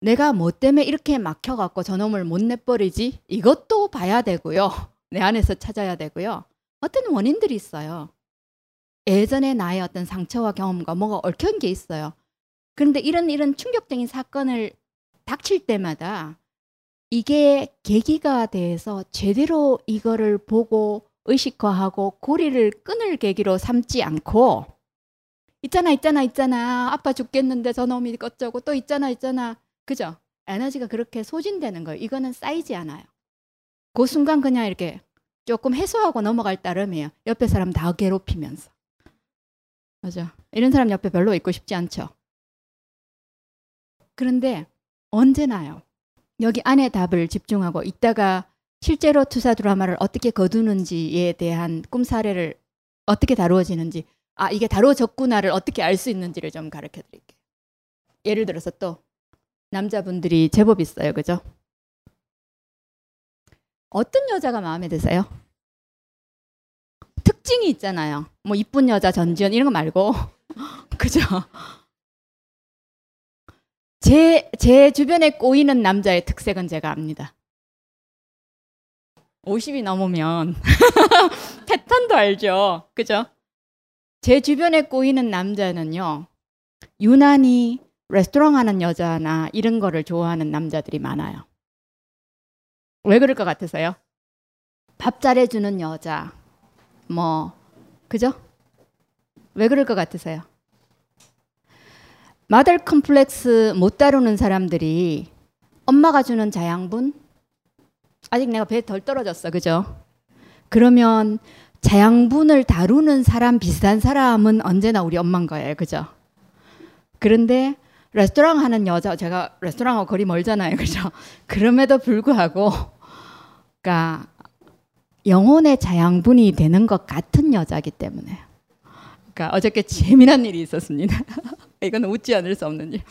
내가 뭐 때문에 이렇게 막혀갖고 저놈을 못 내버리지? 이것도 봐야 되고요. 내 안에서 찾아야 되고요. 어떤 원인들이 있어요. 예전에 나의 어떤 상처와 경험과 뭐가 얽힌 게 있어요. 그런데 이런 이런 충격적인 사건을 닥칠 때마다 이게 계기가 돼서 제대로 이거를 보고 의식화하고 고리를 끊을 계기로 삼지 않고 있잖아 있잖아 있잖아 아빠 죽겠는데 저놈이 어쩌고 또 있잖아 있잖아 그죠? 에너지가 그렇게 소진되는 거예요. 이거는 쌓이지 않아요. 그 순간 그냥 이렇게 조금 해소하고 넘어갈 따름이에요. 옆에 사람 다 괴롭히면서. 맞아. 이런 사람 옆에 별로 있고 싶지 않죠. 그런데 언제나요. 여기 안에 답을 집중하고 있다가 실제로 투사 드라마를 어떻게 거두는지에 대한 꿈 사례를 어떻게 다루어지는지 아 이게 다루어졌구나를 어떻게 알 수 있는지를 좀 가르쳐 드릴게요. 예를 들어서 또 남자분들이 제법 있어요. 그죠? 어떤 여자가 마음에 드세요? 특징이 있잖아요. 뭐 이쁜 여자 전지현 이런 거 말고 그죠? 제, 제 주변에 꼬이는 남자의 특색은 제가 압니다. 50이 넘으면 패턴도 알죠. 그죠? 제 주변에 꼬이는 남자는요. 유난히 레스토랑 하는 여자나 이런 거를 좋아하는 남자들이 많아요. 왜 그럴 것 같으세요? 밥 잘해주는 여자, 뭐, 그죠? 왜 그럴 것 같으세요? 마들 컴플렉스 못 다루는 사람들이 엄마가 주는 자양분? 아직 내가 배에 덜 떨어졌어, 그죠? 그러면 자양분을 다루는 사람, 비슷한 사람은 언제나 우리 엄마인 거예요, 그죠? 그런데 레스토랑 하는 여자, 제가 레스토랑하고 거리 멀잖아요, 그죠? 그럼에도 불구하고, 그러니까 영혼의 자양분이 되는 것 같은 여자기 때문에. 그러니까 어저께 재미난 일이 있었습니다. 이건 웃지 않을 수 없는 일.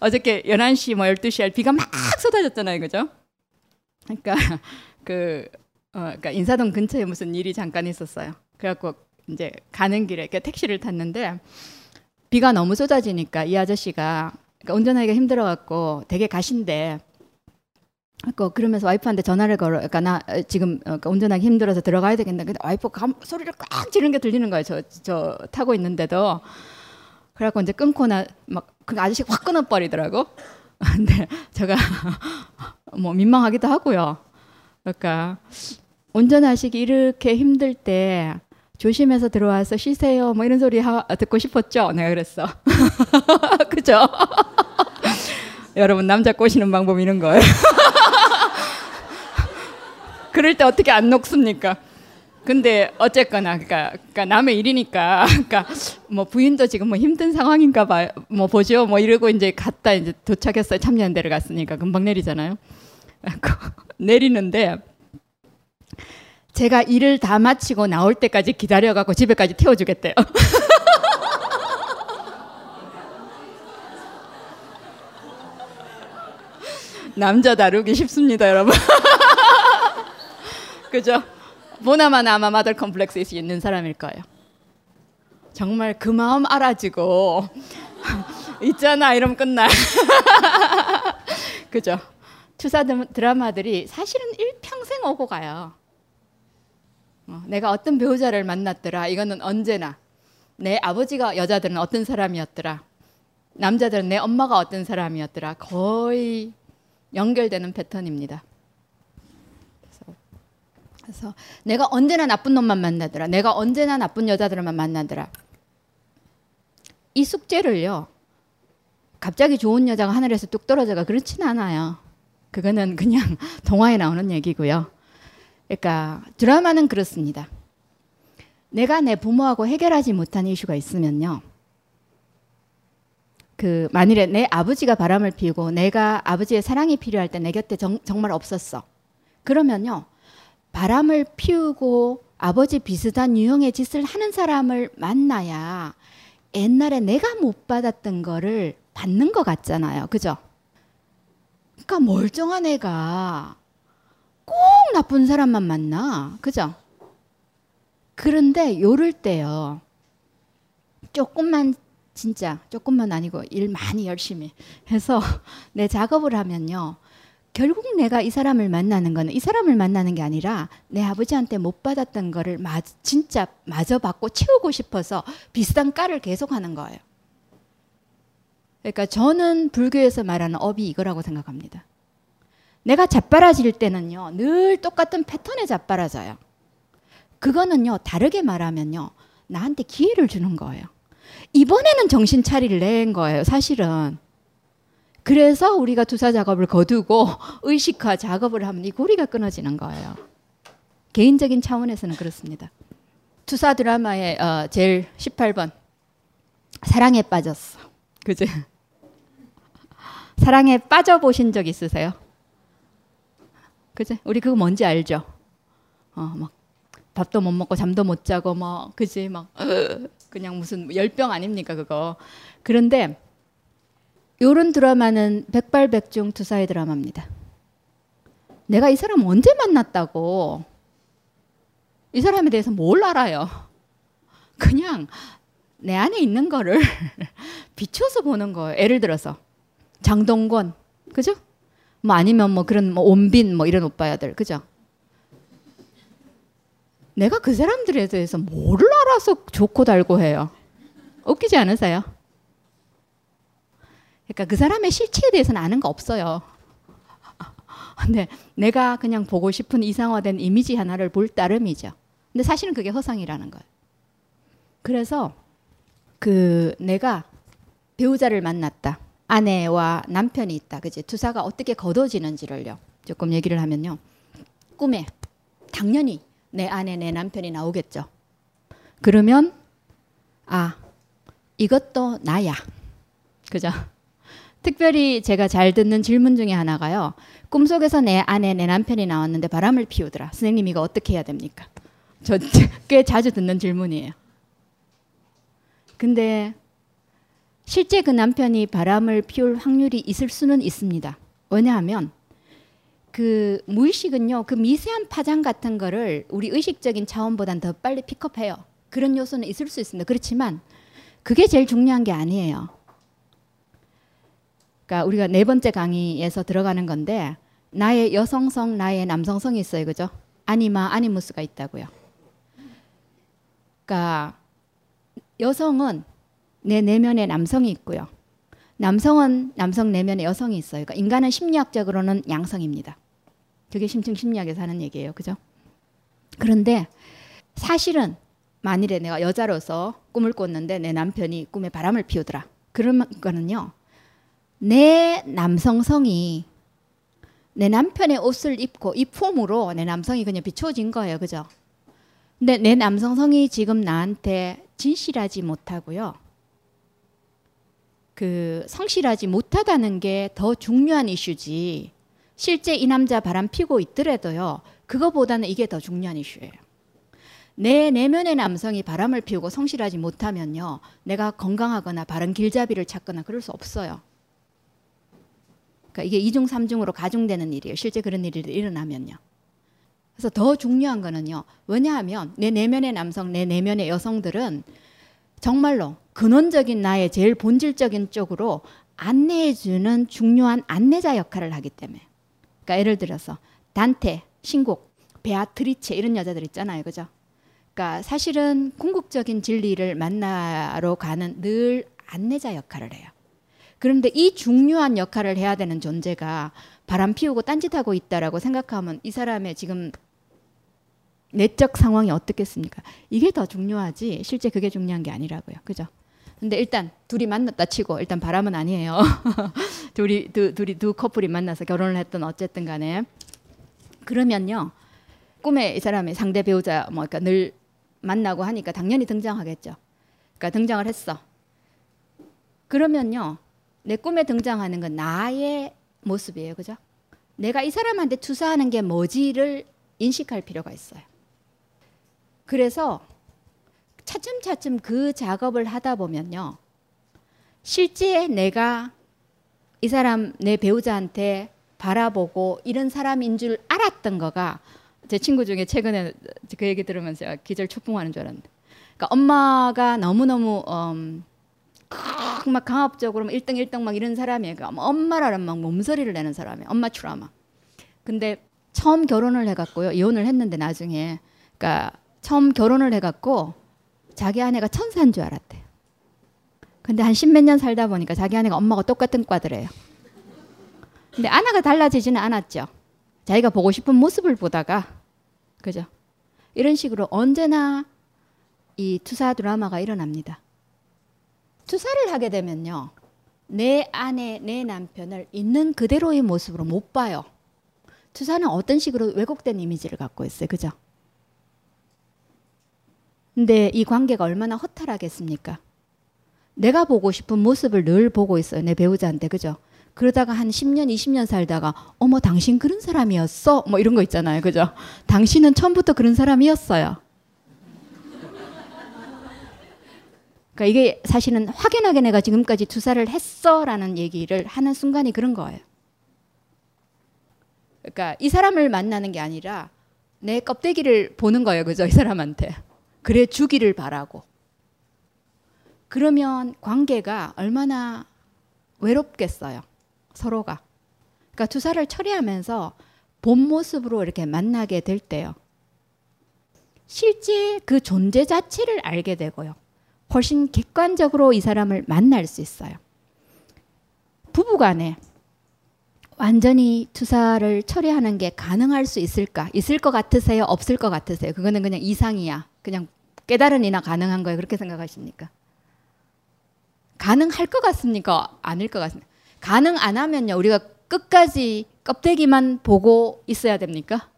어저께 11시 뭐 12시에 비가 막 쏟아졌잖아요. 그죠? 그러니까 그 어, 그러니까 인사동 근처에 무슨 일이 잠깐 있었어요. 그래갖고 이제 가는 길에 택시를 탔는데 비가 너무 쏟아지니까 이 아저씨가 그러니까 운전하기가 힘들어갖고 되게 가신데 그 그러면서 와이프한테 전화를 걸어. 그러니까 나 지금 그러니까 운전하기 힘들어서 들어가야 되겠네. 근데 와이프가 소리를 꽉 지르는 게 들리는 거예요. 저, 저 타고 있는데도. 그래갖고 이제 끊고 나막 그 아저씨 확 끊어버리더라고. 근데 제가 뭐 민망하기도 하고요. 그러니까 운전하시기 이렇게 힘들 때 조심해서 들어와서 쉬세요. 뭐 이런 소리 하, 듣고 싶었죠. 내가 그랬어. 그죠? 여러분 남자 꼬시는 방법 이런 거예요. 그럴 때 어떻게 안 녹습니까? 근데 어쨌거나 그러니까, 그러니까 남의 일이니까 그러니까 뭐 부인도 지금 뭐 힘든 상황인가 봐. 뭐 보죠. 뭐 이러고 이제 갔다 이제 도착했어요. 참여연대를 갔으니까 금방 내리잖아요. 내리는데 제가 일을 다 마치고 나올 때까지 기다려 갖고 집에까지 태워 주겠대요. 남자 다루기 쉽습니다, 여러분. 그죠? 보나마나 아마 마들 컴플렉스 있는 사람일 거예요. 정말 그 마음 알아지고 있잖아 이러면 끝나. 그죠? 투사 드라마들이 사실은 일평생 오고 가요. 어, 내가 어떤 배우자를 만났더라. 이거는 언제나 내 아버지가 여자들은 어떤 사람이었더라. 남자들은 내 엄마가 어떤 사람이었더라. 거의 연결되는 패턴입니다. 그래서, 그래서 내가 언제나 나쁜 놈만 만나더라. 내가 언제나 나쁜 여자들만 만나더라. 이 숙제를요. 갑자기 좋은 여자가 하늘에서 뚝 떨어져가 그렇진 않아요. 그거는 그냥 동화에 나오는 얘기고요. 그러니까 드라마는 그렇습니다. 내가 내 부모하고 해결하지 못한 이슈가 있으면요. 그 만일에 내 아버지가 바람을 피우고 내가 아버지의 사랑이 필요할 때 내 곁에 정, 정말 없었어. 그러면요. 바람을 피우고 아버지 비슷한 유형의 짓을 하는 사람을 만나야 옛날에 내가 못 받았던 거를 받는 것 같잖아요. 그죠? 그러니까 멀쩡한 애가 꼭 나쁜 사람만 만나. 그죠? 그런데 요럴 때요. 조금만 진짜 조금만 아니고 일 많이 열심히 해서 내 작업을 하면요. 결국 내가 이 사람을 만나는 거는 이 사람을 만나는 게 아니라 내 아버지한테 못 받았던 거를 마, 진짜 마저 받고 채우고 싶어서 비슷한 까를 계속하는 거예요. 그러니까 저는 불교에서 말하는 업이 이거라고 생각합니다. 내가 자빠라질 때는요, 늘 똑같은 패턴에 자빠라져요. 그거는요, 다르게 말하면요, 나한테 기회를 주는 거예요. 이번에는 정신 차리를 낸 거예요, 사실은. 그래서 우리가 투사 작업을 거두고 의식화 작업을 하면 이 고리가 끊어지는 거예요. 개인적인 차원에서는 그렇습니다. 투사 드라마의 어, 제일 18번 사랑에 빠졌어. 그죠? 사랑에 빠져 보신 적 있으세요? 그죠? 우리 그거 뭔지 알죠? 어, 막 밥도 못 먹고 잠도 못 자고 뭐 그지 막 그냥 무슨 열병 아닙니까 그거. 그런데 요런 드라마는 백발백중 투사의 드라마입니다. 내가 이 사람 언제 만났다고 이 사람에 대해서 뭘 알아요? 그냥 내 안에 있는 거를 비춰서 보는 거예요. 예를 들어서 장동건, 그죠? 뭐 아니면 뭐 그런 뭐 온빈 뭐 이런 오빠야들, 그죠? 내가 그 사람들에 대해서 뭐를 알아서 좋고 달고 해요. 웃기지 않으세요? 그러니까 그 사람의 실체에 대해서는 아는 거 없어요. 근데 내가 그냥 보고 싶은 이상화된 이미지 하나를 볼 따름이죠. 근데 사실은 그게 허상이라는 거예요. 그래서 그 내가 배우자를 만났다. 아내와 남편이 있다. 그지? 투사가 어떻게 거둬지는지를요. 조금 얘기를 하면요. 꿈에 당연히 내 아내, 내 남편이 나오겠죠. 그러면 아 이것도 나야. 그죠? 특별히 제가 잘 듣는 질문 중에 하나가요. 꿈속에서 내 아내, 내 남편이 나왔는데 바람을 피우더라. 선생님 이거 어떻게 해야 됩니까? 저 꽤 자주 듣는 질문이에요. 근데 실제 그 남편이 바람을 피울 확률이 있을 수는 있습니다. 왜냐하면 그 무의식은요, 그 미세한 파장 같은 거를 우리 의식적인 차원보단 더 빨리 픽업해요. 그런 요소는 있을 수 있습니다. 그렇지만 그게 제일 중요한 게 아니에요. 그러니까 우리가 네 번째 강의에서 들어가는 건데 나의 여성성, 나의 남성성이 있어요. 그죠? 아니마, 아니무스가 있다고요. 그러니까 여성은 내 내면에 남성이 있고요. 남성은 남성 내면에 여성이 있어요. 그러니까 인간은 심리학적으로는 양성입니다. 그게 심층 심리학에서 하는 얘기예요. 그죠? 그런데 사실은 만일에 내가 여자로서 꿈을 꿨는데 내 남편이 꿈에 바람을 피우더라. 그런 거는요. 내 남성성이 내 남편의 옷을 입고 이 폼으로 내 남성이 그냥 비추어진 거예요. 그죠? 근데 내 남성성이 지금 나한테 진실하지 못하고요. 그 성실하지 못하다는 게 더 중요한 이슈지. 실제 이 남자 바람 피고 있더라도요. 그거보다는 이게 더 중요한 이슈예요. 내 내면의 남성이 바람을 피우고 성실하지 못하면요. 내가 건강하거나 바른 길잡이를 찾거나 그럴 수 없어요. 그러니까 이게 이중 삼중으로 가중되는 일이에요. 실제 그런 일이 일어나면요. 그래서 더 중요한 거는요. 왜냐하면 내 내면의 남성, 내 내면의 여성들은 정말로 근원적인 나의 제일 본질적인 쪽으로 안내해주는 중요한 안내자 역할을 하기 때문에. 그러니까 예를 들어서 단테, 신곡, 베아트리체 이런 여자들 있잖아요, 그죠? 그러니까 사실은 궁극적인 진리를 만나러 가는 늘 안내자 역할을 해요. 그런데 이 중요한 역할을 해야 되는 존재가 바람 피우고 딴짓하고 있다라고 생각하면 이 사람의 지금 내적 상황이 어떻겠습니까? 이게 더 중요하지 실제 그게 중요한 게 아니라고요. 그죠? 근데 일단 둘이 만났다 치고 일단 바람은 아니에요. 둘이 두, 둘이 두 커플이 만나서 결혼을 했던 어쨌든 간에 그러면요. 꿈에 이 사람이 상대 배우자 뭐 그러니까 늘 만나고 하니까 당연히 등장하겠죠. 그러니까 등장을 했어. 그러면요. 내 꿈에 등장하는 건 나의 모습이에요. 그죠? 내가 이 사람한테 투사하는 게 뭐지를 인식할 필요가 있어요. 그래서 차츰차츰 그 작업을 하다 보면요. 실제 내가 이 사람 내 배우자한테 바라보고 이런 사람인 줄 알았던 거가 제 친구 중에 최근에 그 얘기 들으면서 기절 초풍하는 줄 알았는데 그러니까 엄마가 너무너무 음, 막 강압적으로 1등 1등 막 이런 사람이에요. 그러니까 엄마라는 막 몸서리를 내는 사람이에요. 엄마 트라우마. 근데 처음 결혼을 해갖고요. 이혼을 했는데 나중에 그러니까 처음 결혼을 해갖고 자기 아내가 천사인 줄 알았대. 근데 한 십몇 년 살다 보니까 자기 아내가 엄마가 똑같은 과더래요. 근데 아내가 달라지지는 않았죠. 자기가 보고 싶은 모습을 보다가 그죠? 이런 식으로 언제나 이 투사 드라마가 일어납니다. 투사를 하게 되면요. 내 아내, 내 남편을 있는 그대로의 모습으로 못 봐요. 투사는 어떤 식으로 왜곡된 이미지를 갖고 있어요. 그죠? 근데 이 관계가 얼마나 허탈하겠습니까? 내가 보고 싶은 모습을 늘 보고 있어요. 내 배우자한테. 그죠? 그러다가 한 10년, 20년 살다가 어머 당신 그런 사람이었어? 뭐 이런 거 있잖아요. 그죠? 당신은 처음부터 그런 사람이었어요. 그러니까 이게 사실은 확연하게 내가 지금까지 투사를 했어라는 얘기를 하는 순간이 그런 거예요. 그러니까 이 사람을 만나는 게 아니라 내 껍데기를 보는 거예요. 그죠? 이 사람한테. 그래 주기를 바라고. 그러면 관계가 얼마나 외롭겠어요. 서로가. 그러니까 투사를 처리하면서 본 모습으로 이렇게 만나게 될 때요. 실제 그 존재 자체를 알게 되고요. 훨씬 객관적으로 이 사람을 만날 수 있어요. 부부 간에 완전히 투사를 처리하는 게 가능할 수 있을까? 있을 것 같으세요? 없을 것 같으세요? 그거는 그냥 이상이야. 그냥 깨달은 이나 가능한 거예요. 그렇게 생각하십니까? 가능할 것 같습니까? 아닐 것 같습니까? 가능 안 하면요. 우리가 끝까지 껍데기만 보고 있어야 됩니까?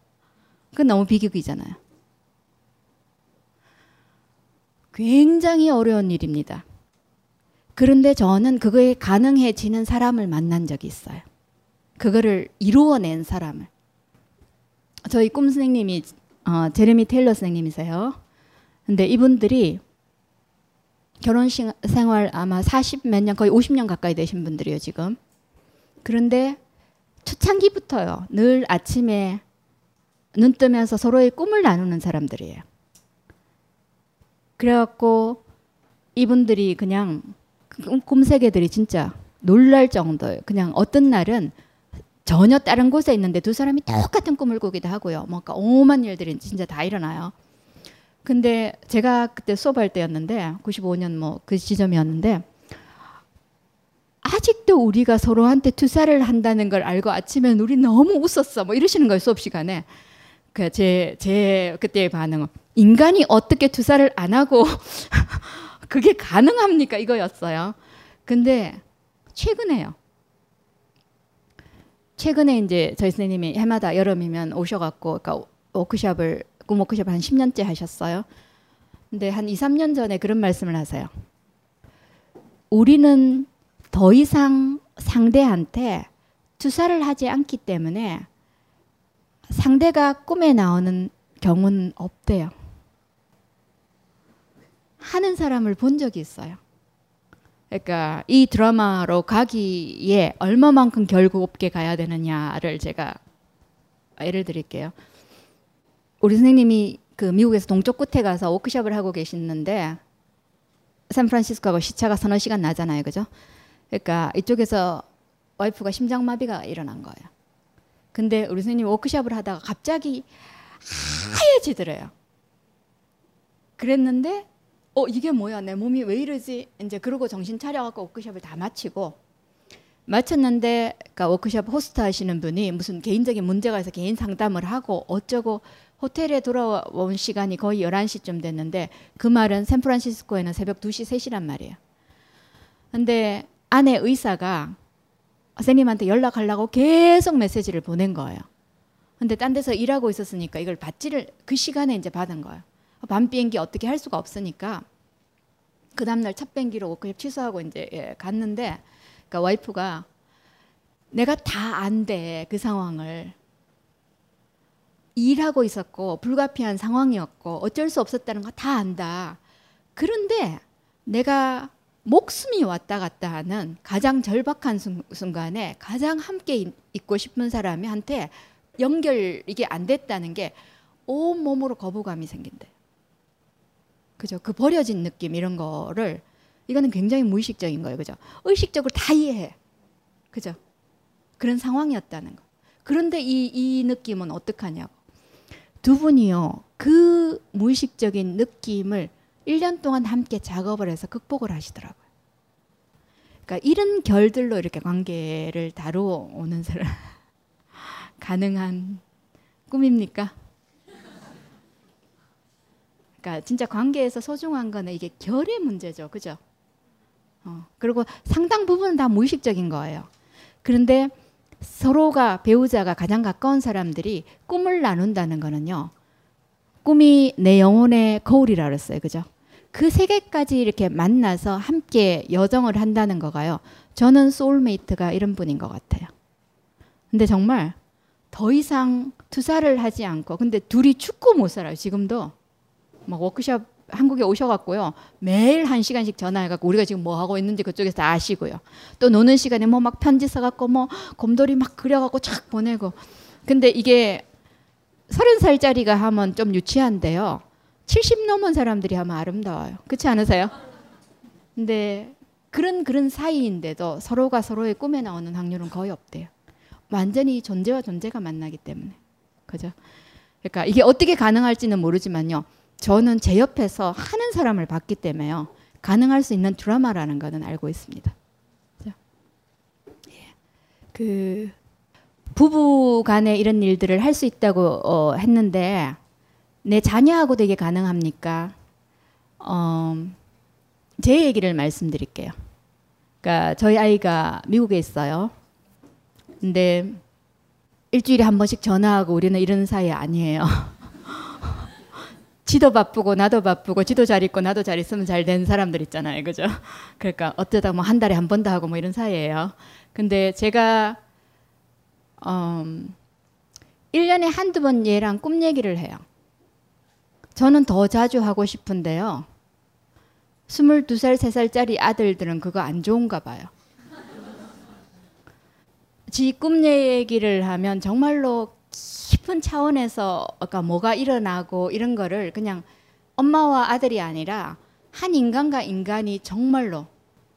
그건 너무 비극이잖아요. 굉장히 어려운 일입니다. 그런데 저는 그거에 가능해지는 사람을 만난 적이 있어요. 그거를 이루어낸 사람을. 저희 꿈 선생님이 어, 제레미 테일러 선생님이세요. 근데 이분들이 결혼 생활 아마 40 몇 년 거의 50년 가까이 되신 분들이에요 지금. 그런데 초창기부터요 늘 아침에 눈 뜨면서 서로의 꿈을 나누는 사람들이에요. 그래갖고 이분들이 그냥 꿈세계들이 진짜 놀랄 정도예요. 그냥 어떤 날은 전혀 다른 곳에 있는데 두 사람이 똑같은 꿈을 꾸기도 하고요. 뭔가 오만 일들이 진짜 다 일어나요. 근데 제가 그때 수업할 때였는데 95년 뭐 그 시점이었는데 아직도 우리가 서로한테 투사를 한다는 걸 알고 아침에 우리 너무 웃었어. 뭐 이러시는 거예요 수업 시간에. 그제제 제 그때의 반응은 인간이 어떻게 투사를 안 하고 그게 가능합니까 이거였어요. 근데 최근에요. 최근에 이제 저희 선생님이 해마다 여름이면 오셔갖고 그러니까 워크숍을 꿈 워크숍 한 10년째 하셨어요. 근데 한 2, 3년 전에 그런 말씀을 하세요. 우리는 더 이상 상대한테 투사를 하지 않기 때문에 상대가 꿈에 나오는 경우는 없대요. 하는 사람을 본 적이 있어요. 그러니까 이 드라마로 가기에 얼마만큼 결국 없게 가야 되느냐를 제가 예를 드릴게요. 우리 선생님이 그 미국에서 동쪽 끝에 가서 워크숍을 하고 계시는데 샌프란시스코하고 시차가 서너 시간 나잖아요. 그죠? 그러니까 이쪽에서 와이프가 심장마비가 일어난 거예요. 근데 우리 선생님 워크숍을 하다가 갑자기 하얘지더래요. 그랬는데 어 이게 뭐야 내 몸이 왜 이러지 이제 그러고 정신 차려갖고 워크숍을 다 마치고 마쳤는데 그러니까 워크숍 호스트 하시는 분이 무슨 개인적인 문제가 있어 개인 상담을 하고 어쩌고 호텔에 돌아온 시간이 거의 11시쯤 됐는데 그 말은 샌프란시스코에는 새벽 2시 3시란 말이에요. 근데 아내 의사가 선생님한테 연락하려고 계속 메시지를 보낸 거예요. 근데 딴 데서 일하고 있었으니까 이걸 받지를 그 시간에 이제 받은 거예요. 밤 비행기 어떻게 할 수가 없으니까 그 다음날 첫 비행기로 그냥 취소하고 이제 예, 갔는데 그러니까 와이프가 내가 다 안 돼 그 상황을 일하고 있었고 불가피한 상황이었고 어쩔 수 없었다는 거 다 안다. 그런데 내가 목숨이 왔다 갔다 하는 가장 절박한 순간에 가장 함께 있고 싶은 사람한테 연결 이게 안 됐다는 게 온몸으로 거부감이 생긴대. 그죠? 그 버려진 느낌 이런 거를 이거는 굉장히 무의식적인 거예요. 그죠? 의식적으로 다 이해해. 그죠? 그런 상황이었다는 거. 그런데 이, 이 느낌은 어떡하냐고. 두 분이요. 그 무의식적인 느낌을 1년 동안 함께 작업을 해서 극복을 하시더라고요. 그러니까 이런 결들로 이렇게 관계를 다루어 오는 사람 가능한 꿈입니까? 그러니까 진짜 관계에서 소중한 거는 이게 결의 문제죠. 그죠? 어, 그리고 상당 부분은 다 무의식적인 거예요. 그런데 서로가 배우자가 가장 가까운 사람들이 꿈을 나눈다는 거는요. 꿈이 내 영혼의 거울이라 그랬어요. 그죠? 그 세 개까지 이렇게 만나서 함께 여정을 한다는 거가요. 저는 소울메이트가 이런 분인 것 같아요. 근데 정말 더 이상 투사를 하지 않고 근데 둘이 죽고 못 살아요. 지금도 막 워크숍 한국에 오셔갖고요 매일 한 시간씩 전화해갖고 우리가 지금 뭐 하고 있는지 그쪽에서 다 아시고요. 또 노는 시간에 뭐 막 편지 써갖고 뭐 곰돌이 막 그려갖고 착 보내고 근데 이게 서른 살짜리가 하면 좀 유치한데요. 70 넘은 사람들이 하면 아름다워요. 그렇지 않으세요? 근데 그런 그런 사이인데도 서로가 서로의 꿈에 나오는 확률은 거의 없대요. 완전히 존재와 존재가 만나기 때문에. 그죠? 그러니까 이게 어떻게 가능할지는 모르지만요. 저는 제 옆에서 하는 사람을 봤기 때문에요. 가능할 수 있는 드라마라는 거는 알고 있습니다. 예. 그 부부 간에 이런 일들을 할 수 있다고 어, 했는데 내 자녀하고도 이게 가능합니까? 어, 제 얘기를 말씀드릴게요. 그러니까 저희 아이가 미국에 있어요. 근데 일주일에 한 번씩 전화하고 우리는 이런 사이 아니에요. 지도 바쁘고 나도 바쁘고 지도 잘 있고 나도 잘 있으면 잘 되는 사람들 있잖아요. 그죠? 그러니까 어쩌다 뭐 한 달에 한 번도 하고 뭐 이런 사이예요. 근데 제가 음, 1년에 한두 번 얘랑 꿈 얘기를 해요. 저는 더 자주 하고 싶은데요. 22살, 3살짜리 아들들은 그거 안 좋은가 봐요. 지 꿈 얘기를 하면 정말로 깊은 차원에서 아까 뭐가 일어나고 이런 거를 그냥 엄마와 아들이 아니라 한 인간과 인간이 정말로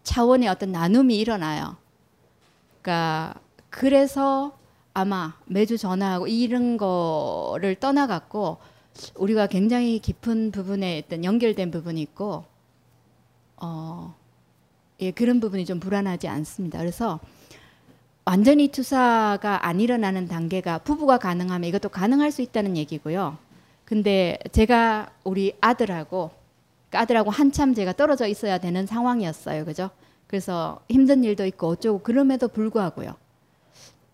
차원의 어떤 나눔이 일어나요. 그러니까 그래서 아마 매주 전화하고 이런 거를 떠나갔고 우리가 굉장히 깊은 부분에 어떤 연결된 부분이 있고 어, 예, 그런 부분이 좀 불안하지 않습니다. 그래서 완전히 투사가 안 일어나는 단계가 부부가 가능하면 이것도 가능할 수 있다는 얘기고요. 근데 제가 우리 아들하고 그 아들하고 한참 제가 떨어져 있어야 되는 상황이었어요. 그죠? 그래서 힘든 일도 있고 어쩌고 그럼에도 불구하고요.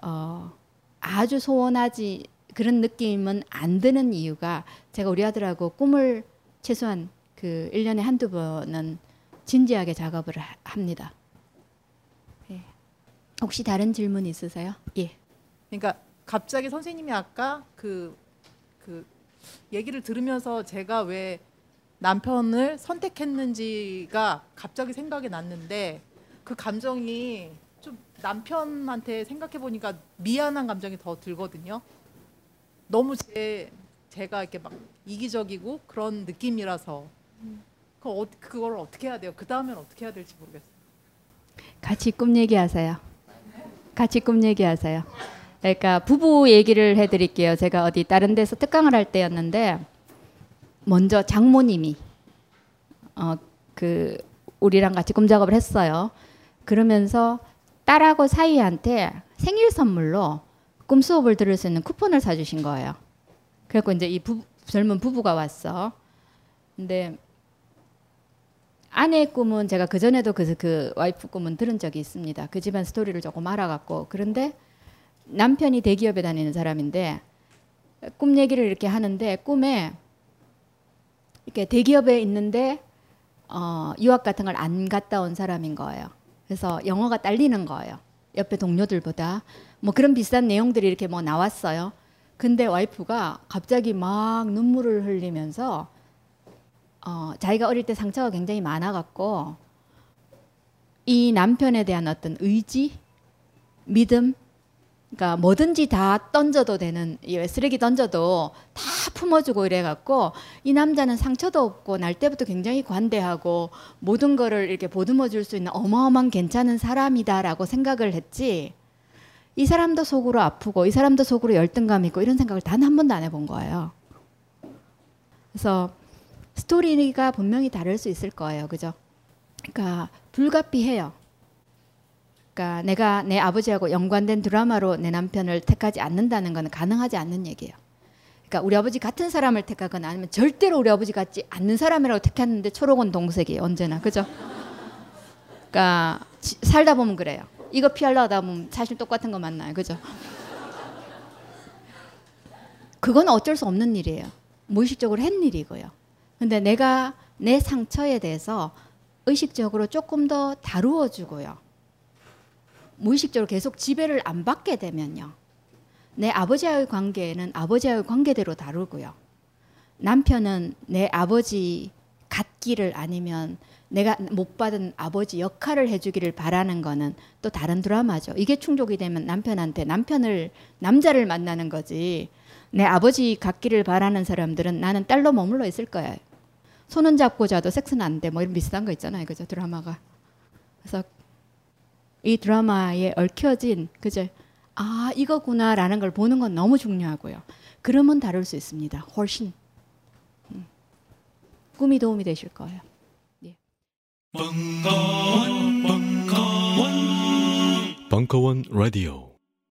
어, 아주 소원하지 그런 느낌은 안 드는 이유가 제가 우리 아들하고 꿈을 최소한 그 1년에 한두 번은 진지하게 작업을 하, 합니다. 혹시 다른 질문 있으세요? 예. 그러니까 갑자기 선생님이 아까 그, 그 얘기를 들으면서 제가 왜 남편을 선택했는지가 갑자기 생각이 났는데 그 감정이 좀 남편한테 생각해 보니까 미안한 감정이 더 들거든요. 너무 제 제가 이렇게 막 이기적이고 그런 느낌이라서 그 어, 그걸 어떻게 해야 돼요? 그 다음엔 어떻게 해야 될지 모르겠어요. 같이 꿈 얘기하세요. 같이 꿈 얘기하세요. 그러니까 부부 얘기를 해드릴게요. 제가 어디 다른 데서 특강을 할 때였는데 먼저 장모님이 어 그 우리랑 같이 꿈 작업을 했어요. 그러면서 딸하고 사위한테 생일 선물로 꿈 수업을 들을 수 있는 쿠폰을 사주신 거예요. 그래고 이제 이 부, 젊은 부부가 왔어. 근데 아내의 꿈은 제가 그 전에도 그, 그 와이프 꿈은 들은 적이 있습니다. 그 집안 스토리를 조금 알아갖고 그런데 남편이 대기업에 다니는 사람인데 꿈 얘기를 이렇게 하는데 꿈에 이렇게 대기업에 있는데 어, 유학 같은 걸 안 갔다 온 사람인 거예요. 그래서 영어가 딸리는 거예요. 옆에 동료들보다 뭐 그런 비슷한 내용들이 이렇게 뭐 나왔어요. 근데 와이프가 갑자기 막 눈물을 흘리면서 어, 자기가 어릴 때 상처가 굉장히 많아갖고 이 남편에 대한 어떤 의지, 믿음 그러니까 뭐든지 다 던져도 되는 이 쓰레기 던져도 다 품어주고 이래갖고 이 남자는 상처도 없고 날 때부터 굉장히 관대하고 모든 거를 이렇게 보듬어 줄 수 있는 어마어마한 괜찮은 사람이다라고 생각을 했지 이 사람도 속으로 아프고 이 사람도 속으로 열등감 있고 이런 생각을 단 한 번도 안 해본 거예요. 그래서 스토리가 분명히 다를 수 있을 거예요. 그죠? 그러니까 불가피해요. 그러니까 내가 내 아버지하고 연관된 드라마로 내 남편을 택하지 않는다는 것은 가능하지 않는 얘기예요. 그러니까 우리 아버지 같은 사람을 택하거나 아니면 절대로 우리 아버지 같지 않는 사람이라고 택했는데 초록은 동색이에요. 언제나. 그죠? 그러니까 지- 살다 보면 그래요. 이거 피하려다 보면 사실 똑같은 거 만나요. 그죠? 그건 어쩔 수 없는 일이에요. 무의식적으로 한 일이고요. 근데 내가 내 상처에 대해서 의식적으로 조금 더 다루어 주고요. 무의식적으로 계속 지배를 안 받게 되면요. 내 아버지와의 관계는 아버지와의 관계대로 다루고요. 남편은 내 아버지 같기를 아니면 내가 못 받은 아버지 역할을 해주기를 바라는 거는 또 다른 드라마죠. 이게 충족이 되면 남편한테 남편을 남자를 만나는 거지. 내 아버지 같기를 바라는 사람들은 나는 딸로 머물러 있을 거예요. 손은 잡고 자도 섹스는 안 돼. 뭐 이런 비슷한 거 있잖아요. 그죠? 드라마가. 그래서 이 드라마에 얽혀진 그죠? 아 이거구나라는 걸 보는 건 너무 중요하고요. 그러면 다룰 수 있습니다. 훨씬 음. 꿈이 도움이 되실 거예요. 벙커원, 벙커원, 벙커원 라디오.